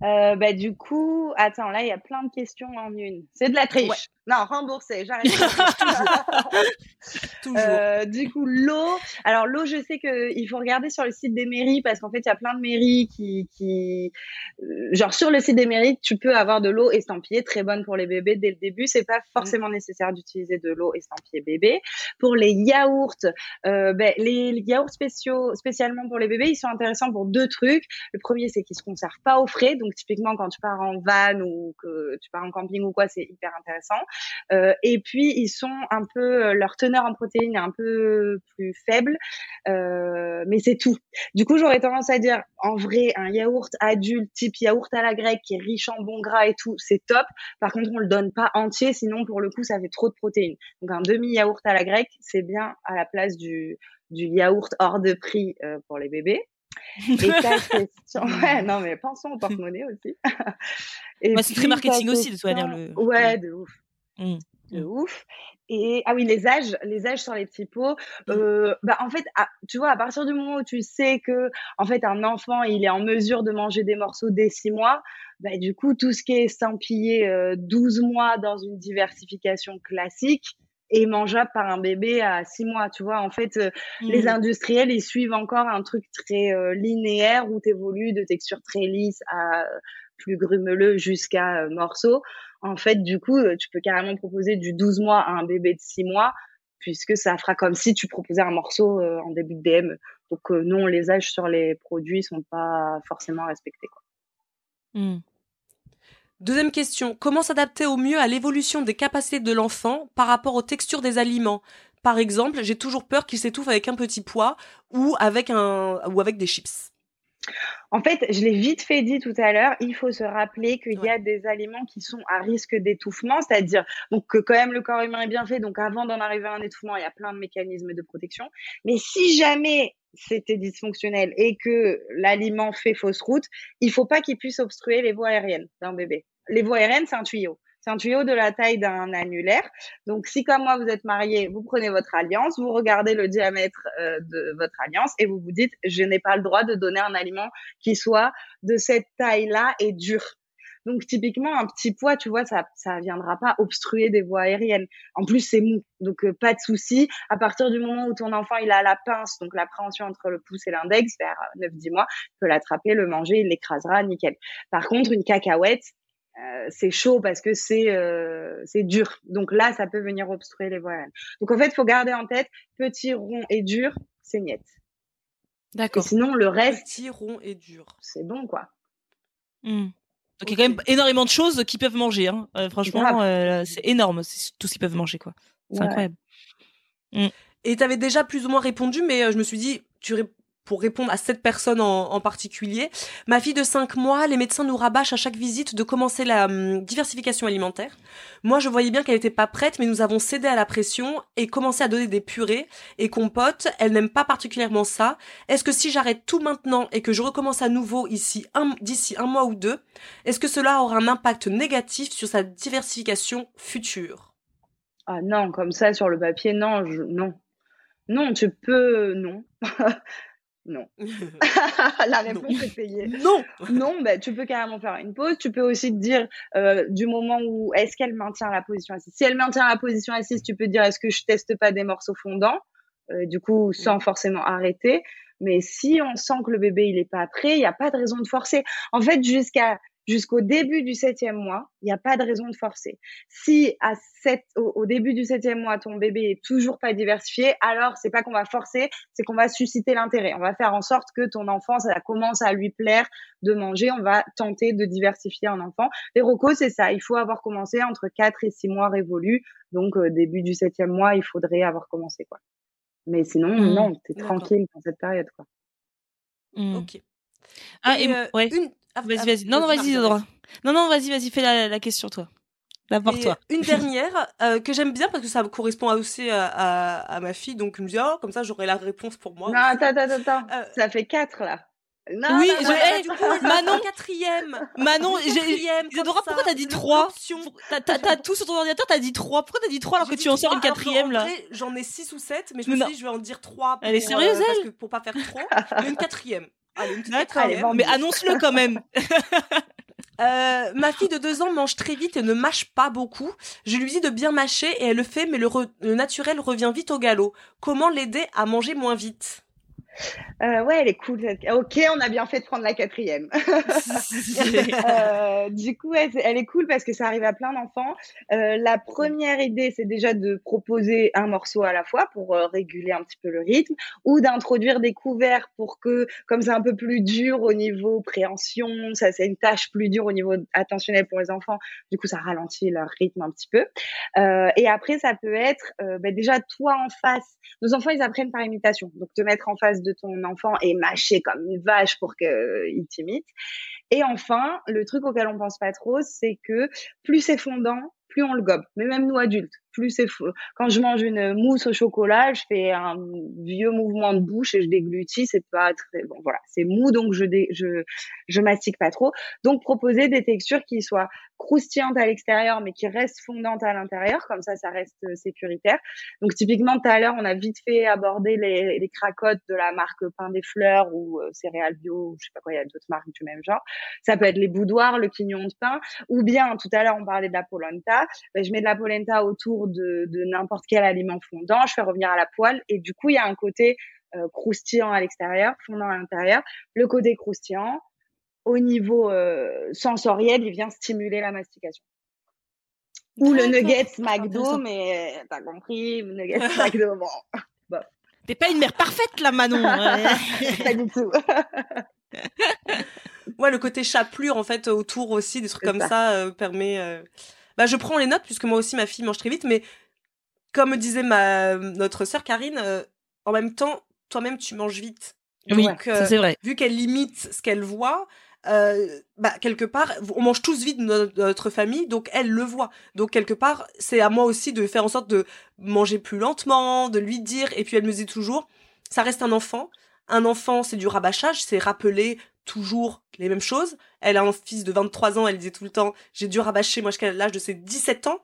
Euh, bah, du coup, attends, là, il y a plein de questions en une. C'est de la triche. Non, remboursé, j'arrête. Toujours. Euh, du coup, l'eau. Alors, l'eau, je sais que il faut regarder sur le site des mairies parce qu'en fait, il y a plein de mairies qui, qui, euh, genre, sur le site des mairies, tu peux avoir de l'eau estampillée très bonne pour les bébés dès le début. C'est pas forcément nécessaire d'utiliser de l'eau estampillée bébé. Pour les yaourts, euh, ben, les yaourts spéciaux, spécialement pour les bébés, ils sont intéressants pour deux trucs. Le premier, c'est qu'ils se conservent pas au frais. Donc, typiquement, quand tu pars en van ou que tu pars en camping ou quoi, c'est hyper intéressant. Euh, et puis, ils sont un peu, leur teneur en protéines est un peu plus faible. Euh, mais c'est tout. Du coup, j'aurais tendance à dire, en vrai, un yaourt adulte, type yaourt à la grecque, qui est riche en bons gras et tout, c'est top. Par contre, on le donne pas entier, sinon, pour le coup, ça fait trop de protéines. Donc, un demi-yaourt à la grecque, c'est bien à la place du, du yaourt hors de prix euh, pour les bébés. Et ta question, ouais, non, mais pensons au porte-monnaie aussi. Bah, c'est très marketing aussi, de question- le- Ouais, de ouf. Mm. De ouf. Et ah oui, les âges, les âges sur les petits pots. Euh, bah en fait, à- tu vois, à partir du moment où tu sais que en fait un enfant il est en mesure de manger des morceaux dès six mois, bah du coup tout ce qui est estampillé euh, 12 mois dans une diversification classique est mangeable par un bébé à six mois. Tu vois, en fait, euh, les industriels ils suivent encore un truc très euh, linéaire où tu évolues de texture très lisse à plus grumeleux jusqu'à morceaux. En fait, du coup, euh, tu peux carrément proposer du 12 mois à un bébé de 6 mois, puisque ça fera comme si tu proposais un morceau euh, en début de DM. Donc euh, non, les âges sur les produits sont pas forcément respectés. Quoi. Mm. Deuxième question, comment s'adapter au mieux à l'évolution des capacités de l'enfant par rapport aux textures des aliments? Par exemple, j'ai toujours peur qu'il s'étouffe avec un petit pois ou avec un ou avec des chips. En fait, je l'ai vite fait dit tout à l'heure, il faut se rappeler qu'il y a des aliments qui sont à risque d'étouffement, c'est-à-dire donc que quand même le corps humain est bien fait, donc avant d'en arriver à un étouffement, il y a plein de mécanismes de protection. Mais si jamais c'était dysfonctionnel et que l'aliment fait fausse route, il faut pas qu'il puisse obstruer les voies aériennes d'un bébé. Les voies aériennes, c'est un tuyau. C'est un tuyau de la taille d'un annulaire. Donc, si comme moi, vous êtes marié, vous prenez votre alliance, vous regardez le diamètre euh, de votre alliance et vous vous dites, je n'ai pas le droit de donner un aliment qui soit de cette taille-là et dur. Donc, typiquement, un petit poids, tu vois, ça, ça viendra pas obstruer des voies aériennes. En plus, c'est mou. Donc, euh, pas de souci. À partir du moment où ton enfant, il a la pince, donc l'appréhension entre le pouce et l'index, vers 9-10 mois, il peut l'attraper, le manger, il l'écrasera, nickel. Par contre, une cacahuète, euh, c'est chaud parce que c'est euh, c'est dur. Donc là, ça peut venir obstruer les voies aériennes. Donc en fait, il faut garder en tête, petit, rond et dur, c'est niet. Et D'accord. sinon, le reste, Petit, rond et dur. c'est bon, quoi. Mm. Donc il y a quand même énormément de choses qu'ils peuvent manger. Hein. Euh, franchement, euh, c'est énorme c'est tout ce qu'ils peuvent manger. quoi. C'est Ouais. incroyable. Et t'avais déjà plus ou moins répondu, mais euh, je me suis dit, tu ré- pour répondre à cette personne en, particulier, ma fille de 5 mois, les médecins nous rabâchent à chaque visite de commencer la hum, diversification alimentaire. Moi, je voyais bien qu'elle était pas prête, mais nous avons cédé à la pression et commencé à donner des purées et compotes. Elle n'aime pas particulièrement ça. Est-ce que si j'arrête tout maintenant et que je recommence à nouveau ici d'ici un mois ou deux, est-ce que cela aura un impact négatif sur sa diversification future? Ah non, comme ça, sur le papier, non, non. Non, tu peux. Non. non. La réponse est payée. Non Non, bah, tu peux carrément faire une pause. Tu peux aussi te dire euh, du moment où est-ce qu'elle maintient la position assise? Si elle maintient la position assise, tu peux te dire est-ce que je teste pas des morceaux fondants, euh, du coup sans forcément arrêter. Mais si on sent que le bébé il est pas prêt, il n'y a pas de raison de forcer. En fait, jusqu'à jusqu'au début du septième mois, il n'y a pas de raison de forcer. Si à sept, au, début du septième mois, ton bébé est toujours pas diversifié, alors c'est pas qu'on va forcer, c'est qu'on va susciter l'intérêt. On va faire en sorte que ton enfant, ça commence à lui plaire de manger. On va tenter de diversifier un enfant. Les rocos, c'est ça. Il faut avoir commencé entre quatre et six mois révolus. Donc, euh, début du septième mois, il faudrait avoir commencé, quoi. Mais sinon, Mmh. non, t'es tranquille dans cette période, quoi. Mm. Ok. Ah, et, euh, ouais. une... ah, Vas-y, vas-y. Non, non, vas-y, Isadora. Non, non, vas-y, vas-y, fais la, la question, toi. D'abord, toi. Une dernière euh, que j'aime bien parce que ça correspond aussi à, à, à ma fille, donc je me dis, oh, comme ça j'aurai la réponse pour moi. Non, attends, attends, attends. Euh, Ça fait quatre, là. Non, Oui, non, je- non, eh, du coup, Manon- quatrième. Manon, j'ai- Quatrième, Isadora, pourquoi t'as dit trois. T'as- T'as t'as tout sur ton ordinateur, t'as dit 3. Pourquoi t'as dit 3 alors que tu en sors trois, une quatrième, là J'en ai six ou sept, mais je me suis dit, je vais en dire trois. Elle est pour, sérieuse, parce elle pour pas faire trop. Une quatrième. Allez, une petite D'accord. Allez, quatrième. vends- Mais annonce-le quand même. Euh, ma fille de deux ans mange très vite et ne mâche pas beaucoup. Je lui dis de bien mâcher et elle le fait, mais le, re- le naturel revient vite au galop. Comment l'aider à manger moins vite? Euh, ouais, elle est cool. Ok, on a bien fait de prendre la quatrième. Euh, du coup, elle, elle est cool parce que ça arrive à plein d'enfants. Euh, la première idée, c'est déjà de proposer un morceau à la fois pour euh, réguler un petit peu le rythme, ou d'introduire des couverts pour que, comme c'est un peu plus dur au niveau préhension, ça c'est une tâche plus dure au niveau attentionnel pour les enfants. Du coup, ça ralentit leur rythme un petit peu. Et après, ça peut être bah, déjà toi en face. Nos enfants, ils apprennent par imitation. Donc, te mettre en face de ton enfant et mâcher comme une vache pour qu'il t'imite. Et enfin, le truc auquel on pense pas trop, c'est que plus c'est fondant, plus on le gobe. Mais même nous adultes, plus c'est. Quand je mange une mousse au chocolat, je fais un vieux mouvement de bouche et je déglutis. C'est pas très bon. Voilà, c'est mou donc je dé, mastique pas trop. Donc proposer des textures qui soient croustillantes à l'extérieur mais qui restent fondantes à l'intérieur, comme ça ça reste euh, sécuritaire. Donc typiquement tout à l'heure on a vite fait aborder les, les cracottes de la marque Pain des Fleurs ou euh, céréales bio, je sais pas quoi, il y a d'autres marques du même genre. Ça peut être les boudoirs, le quignon de pain, ou bien tout à l'heure on parlait de la polenta. Ben, je mets de la polenta autour de, de n'importe quel aliment fondant, je fais revenir à la poêle et du coup il y a un côté euh, croustillant à l'extérieur, fondant à l'intérieur. Le côté croustillant, au niveau euh, sensoriel, il vient stimuler la mastication. Ou le nuggets. McDo, mais euh, t'as compris, le nuggets McDo, bon, T'es pas une mère parfaite, là, Manon. Ouais. pas du tout. Ouais, le côté chapelure en fait autour aussi, des trucs comme ça. ça, euh, permet. Bah, je prends les notes puisque moi aussi ma fille mange très vite, mais comme disait ma notre sœur Karine, euh, en même temps, toi-même tu manges vite. Oui, Donc, euh, c'est vrai. vu qu'elle limite ce qu'elle voit, euh, bah, quelque part, on mange tous vite dans notre famille, donc elle le voit. Donc quelque part, c'est à moi aussi de faire en sorte de manger plus lentement, de lui dire, et puis elle me dit toujours, ça reste un enfant. Un enfant, c'est du rabâchage, c'est rappeler toujours les mêmes choses. Elle a un fils de 23 ans, elle disait tout le temps, j'ai dû rabâcher, moi jusqu'à l'âge de ses 17 ans.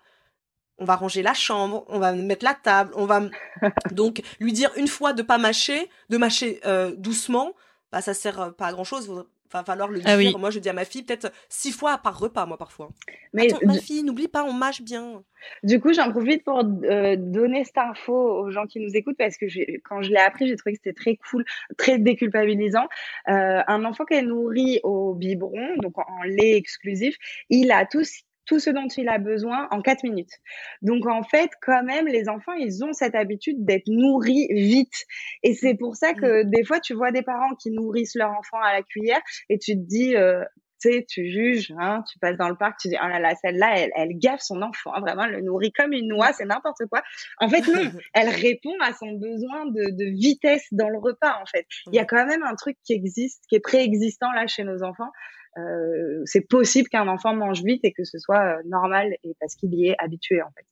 On va ranger la chambre, on va mettre la table, on va donc lui dire une fois de pas mâcher, de mâcher euh, doucement, bah ça sert euh, pas à grand chose. Va falloir le dire. Ah oui. Moi, je dis à ma fille peut-être six fois par repas, moi parfois. Mais Attends, ma fille, n'oublie pas, on mâche bien. Du coup, j'en profite pour euh, donner cette info aux gens qui nous écoutent parce que quand je l'ai appris, j'ai trouvé que c'était très cool, très déculpabilisant. Euh, un enfant qui est nourri au biberon, donc en, en lait exclusif, il a tout, ce- tout ce dont il a besoin en 4 minutes. Donc en fait, quand même, les enfants, ils ont cette habitude d'être nourris vite. Et c'est pour ça que des fois, tu vois des parents qui nourrissent leur enfant à la cuillère et tu te dis... euh, tu sais, tu juges, hein, tu passes dans le parc, tu dis, oh là là, celle-là, elle, elle gaffe son enfant, hein, vraiment, elle le nourrit comme une noix, c'est n'importe quoi. En fait, non, elle répond à son besoin de, de vitesse dans le repas, en fait. Il y a quand même un truc qui existe, qui est préexistant là chez nos enfants. Euh, c'est possible qu'un enfant mange vite et que ce soit euh, normal et parce qu'il y est habitué, en fait.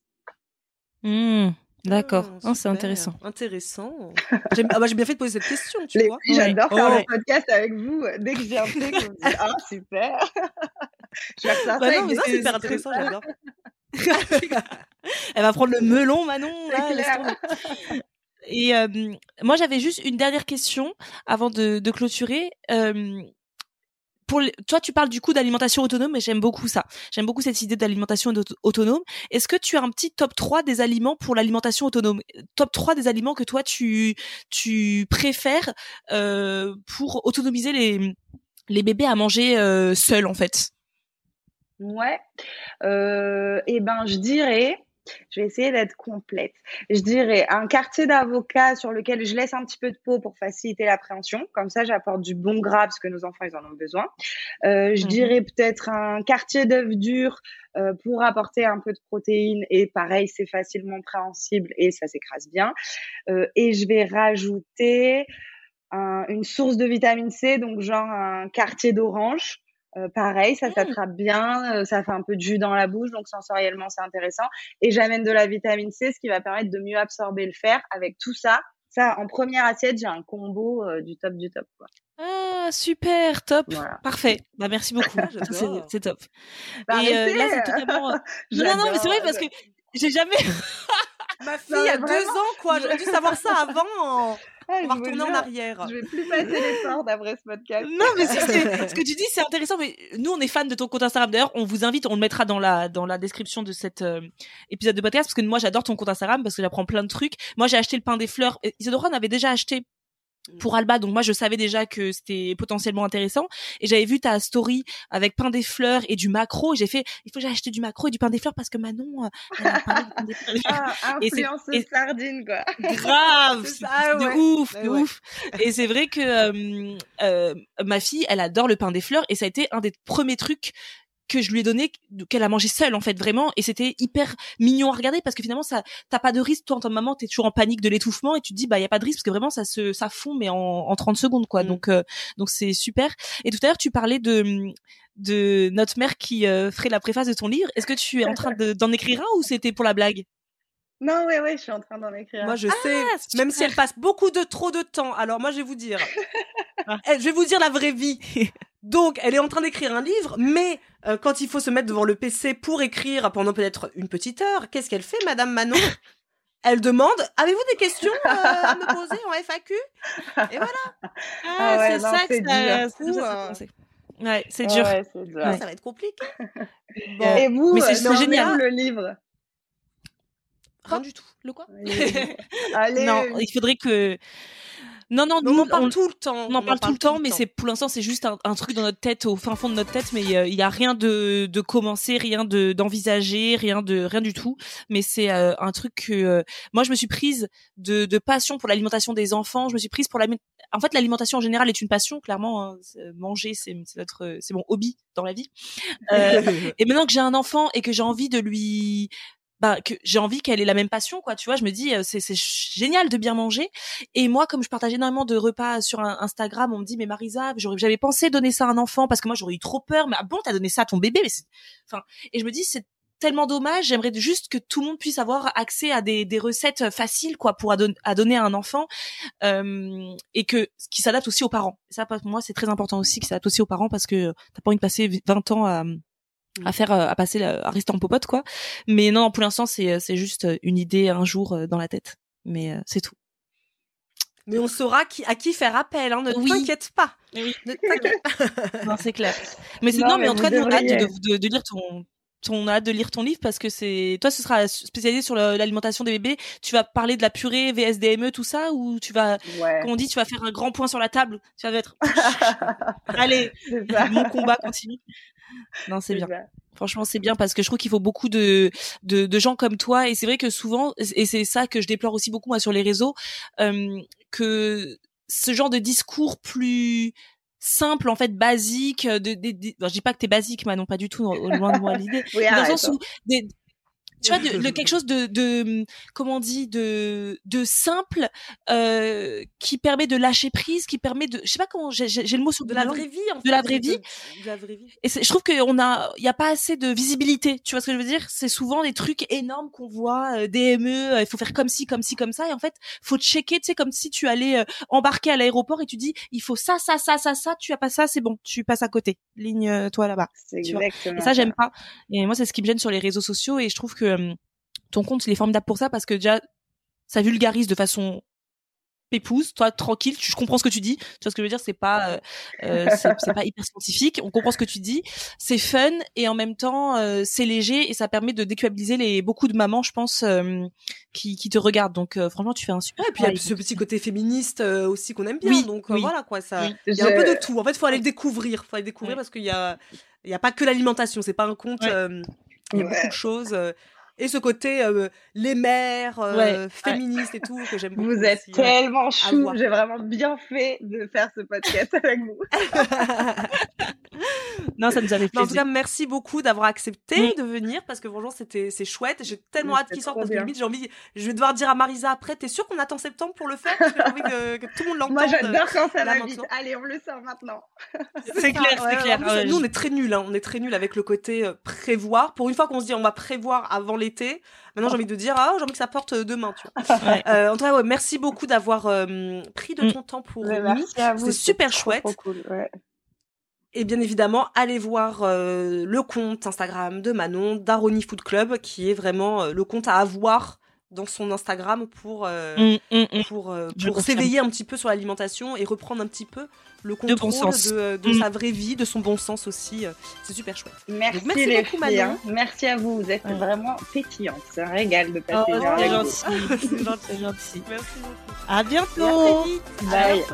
Hmm, D'accord. Ah, Oh, c'est super. Intéressant. Intéressant. J'ai ah bah, j'ai bien fait de poser cette question, tu Les vois. j'adore Ouais. faire Ouais. le podcast avec vous. Dès que j'ai un truc, vous me dites, ah, super. Je vais faire ça Bah non, mais C'est super intéressant, j'adore. Elle va prendre le melon, Manon. C'est Là, laisse clair. tomber. Et euh, moi, j'avais juste une dernière question avant de, de clôturer. Euh, pour toi, tu parles du coup d'alimentation autonome, et j'aime beaucoup ça. J'aime beaucoup cette idée d'alimentation auto- autonome. Est-ce que tu as un petit top 3 des aliments pour l'alimentation autonome? Top 3 des aliments que toi, tu, tu préfères euh, pour autonomiser les, les bébés à manger euh, seuls, en fait? Ouais. Euh, et ben, je dirais, je vais essayer d'être complète. Je dirais un quartier d'avocat sur lequel je laisse un petit peu de peau pour faciliter l'appréhension. Comme ça, j'apporte du bon gras parce que nos enfants, ils en ont besoin. Euh, je Mhm. dirais peut-être un quartier d'œufs durs euh, pour apporter un peu de protéines. Et pareil, c'est facilement préhensible et ça s'écrase bien. Euh, et je vais rajouter un- une source de vitamine C, donc genre un quartier d'orange. Euh, pareil, ça s'attrape bien, euh, ça fait un peu de jus dans la bouche, donc sensoriellement c'est intéressant. Et j'amène de la vitamine C, ce qui va permettre de mieux absorber le fer. Avec tout ça, ça en première assiette, j'ai un combo euh, du top du top. Quoi. Ah, super, top, Voilà. parfait. Bah merci beaucoup, c'est top. Bah, Et euh, là, c'est totalement. euh, Non, non, non, mais c'est vrai parce que j'ai jamais. Ma fille Non, a deux ans, quoi. J'aurais dû savoir ça avant. On va vous retourner en arrière. Je vais plus passer les portes après ce podcast. Non, mais ce que tu dis, c'est intéressant. Mais nous, on est fans de ton compte Instagram. D'ailleurs, on vous invite, on le mettra dans la dans la description de cet euh, épisode de podcast parce que moi, j'adore ton compte Instagram parce que j'apprends plein de trucs. Moi, j'ai acheté le pain des fleurs. Isadora en avait déjà acheté pour Alba, donc moi je savais déjà que c'était potentiellement intéressant et j'avais vu ta story avec pain des fleurs et du macro et j'ai fait il faut que acheter du macro et du pain des fleurs parce que Manon euh, elle a parlé du pain des fleurs. Ah, influenceuse et- sardine, quoi. grave C'est ça, de ouais. ouf Ouais, de ouais. ouf et c'est vrai que euh, euh, ma fille elle adore le pain des fleurs et ça a été un des premiers trucs que je lui ai donné qu'elle a mangé seule en fait vraiment et c'était hyper mignon à regarder parce que finalement ça t'as pas de risque toi en tant que maman t'es toujours en panique de l'étouffement et tu te dis bah y a pas de risque parce que vraiment ça se ça fond mais en, en 30 secondes quoi Mm. donc euh, donc c'est super et tout à l'heure tu parlais de de notre mère qui euh, ferait la préface de ton livre est-ce que tu es en train de- d'en écrire un ou c'était pour la blague? Non, ouais, ouais, je suis en train d'en écrire. Moi, je Ah, sais, super. même si elle passe beaucoup de trop de temps. Alors, moi, je vais vous dire, Ah. Eh, je vais vous dire la vraie vie. Donc, elle est en train d'écrire un livre, mais euh, quand il faut se mettre devant le PC pour écrire pendant peut-être une petite heure, qu'est-ce qu'elle fait, Madame Manon? Elle demande Avez-vous des questions euh, à me poser en FAQ Et voilà, ah, ouais, c'est ça que ça, ouais c'est dur. ouais, dur. Ouais. ça va être compliqué. Et vous, mais c'est- euh, génial. le livre? Rien du tout. le quoi? Allez, non il faudrait que non non Mais on nous, en parle on- tout le temps. On en parle tout le temps, mais c'est pour l'instant c'est juste un, un truc dans notre tête, au fin fond de notre tête, mais euh, il y a rien de, de commencer, rien de d'envisager, rien de rien du tout. Mais c'est euh, un truc que euh, moi je me suis prise de, de passion pour l'alimentation des enfants. Je me suis prise pour la. En fait, l'alimentation en général est une passion, clairement. hein. C'est- Manger, c'est c'est notre c'est mon hobby dans la vie. Euh, et maintenant que j'ai un enfant et que j'ai envie de lui bah que j'ai envie qu'elle ait la même passion quoi tu vois je me dis c'est c'est génial de bien manger. Et moi comme je partage énormément de repas sur Instagram on me dit mais Marisa j'aurais j'avais pensé donner ça à un enfant parce que moi j'aurais eu trop peur mais ah bon t'as donné ça à ton bébé mais enfin et je me dis c'est tellement dommage j'aimerais juste que tout le monde puisse avoir accès à des, des recettes faciles quoi pour à donner à un enfant euh, et que qui s'adapte aussi aux parents. Ça pour moi c'est très important aussi ça s'adapte aussi aux parents parce que t'as pas envie de passer 20 ans à à faire euh, à passer à rester en popote quoi mais non pour l'instant c'est c'est juste une idée un jour euh, dans la tête mais euh, c'est tout Mais on saura qui, à qui faire appel, hein, ne Oui. t'inquiète pas. Oui. Ne t'inquiète pas. non c'est clair mais c'est Non, non, mais, mais en tout cas vous nous, on a hâte de, de, de lire ton on a hâte de lire ton livre parce que c'est toi ce sera spécialisé sur l'alimentation des bébés. Tu vas parler de la purée VSDME tout ça ou tu vas ouais, comme on dit tu vas faire un grand point sur la table? Tu vas être allez mon combat continue. Non c'est bien. ça. Franchement, c'est bien parce que je trouve qu'il faut beaucoup de, de, de gens comme toi. Et c'est vrai que souvent, et c'est ça que je déplore aussi beaucoup moi sur les réseaux, euh, que ce genre de discours plus simple, en fait, basique, de, de, de- bon, je dis pas que t'es basique, mais non pas du tout, loin de moi l'idée. Oui, dans le sens hein. où des, tu vois, de, de quelque chose de, de comment on dit, de, de simple, euh, qui permet de lâcher prise, qui permet de, je sais pas comment, j'ai le mot sur De la vraie vie, en fait. De la vraie vie. De la vraie vie. et je trouve qu'on a, il y a pas assez de visibilité. Tu vois ce que je veux dire? C'est souvent des trucs énormes qu'on voit, euh, DME. euh, Il faut faire comme ci, comme ci, comme ça. Et en fait, faut checker. Tu sais, comme si tu allais euh, embarquer à l'aéroport et tu dis, il faut ça, ça, ça, ça, ça. Tu as pas ça, c'est bon. Tu passes à côté. Ligne euh, toi là-bas. Et ça, j'aime pas. Et moi, c'est ce qui me gêne sur les réseaux sociaux. Et je trouve que euh, ton compte, il est formidable pour ça parce que déjà, ça vulgarise de façon pépouse, toi tranquille, je comprends ce que tu dis. Tu vois ce que je veux dire, c'est pas, euh, euh, c'est pas hyper scientifique. On comprend ce que tu dis. C'est fun et en même temps euh, c'est léger et ça permet de déculpabiliser les beaucoup de mamans, je pense, euh, qui, qui te regardent. Donc euh, franchement, tu fais un super. Et puis il y a ce petit côté féministe euh, aussi qu'on aime bien. Oui, donc oui. voilà quoi, ça. Oui. Il y a un peu de tout. En fait, il faut aller le découvrir. faut aller le découvrir parce qu'il y a, il y a pas que l'alimentation. C'est pas un compte. Ouais. euh, il y a Ouais. beaucoup de choses. Et ce côté euh, les mères euh, Ouais, ouais. féministes et tout que j'aime beaucoup. Vous êtes aussi, ouais. tellement chou. J'ai vraiment bien fait de faire ce podcast avec vous. Non, ça nous avait Mais en tout plaisir. cas, merci beaucoup d'avoir accepté de venir parce que franchement, c'était c'est chouette. J'ai tellement Mais hâte qu'il sorte parce que limite, j'ai envie. Je vais devoir dire à Marisa après. T'es sûre qu'on attend septembre pour le faire? Parce que j'ai envie que, que tout le monde l'entende. Moi, j'adore quand ça va vite. maintenant. Allez, on le sort maintenant. C'est clair, c'est clair. plus, nous, on est très nuls. Hein. On est très nuls avec le côté euh, prévoir. Pour une fois qu'on se dit on va prévoir avant l'été, maintenant j'ai envie de dire ah j'ai envie que ça porte euh, demain. Tu vois. Ouais. Euh, en tout cas, ouais, merci beaucoup d'avoir euh, pris de Mm. ton temps pour Ouais, nous. C'est super chouette. trop cool. Ouais. Et bien évidemment, allez voir euh, le compte Instagram de Manon, d'Aroni Food Club, qui est vraiment le compte à avoir dans son Instagram pour euh, Mm, mm, mm. pour euh, pour s'éveiller un petit peu sur l'alimentation et reprendre un petit peu le bon contrôle sens. de, de Mm. sa vraie vie, de son bon sens aussi. euh, C'est super chouette. Merci, merci les beaucoup, filles. Manon. hein. Merci à vous. Vous êtes Ouais. vraiment pétillantes. C'est un régal de Oh, passer heure c'est avec vous. gentil. C'est gentil. Merci beaucoup. À bientôt. à très vite. À Bye. bientôt.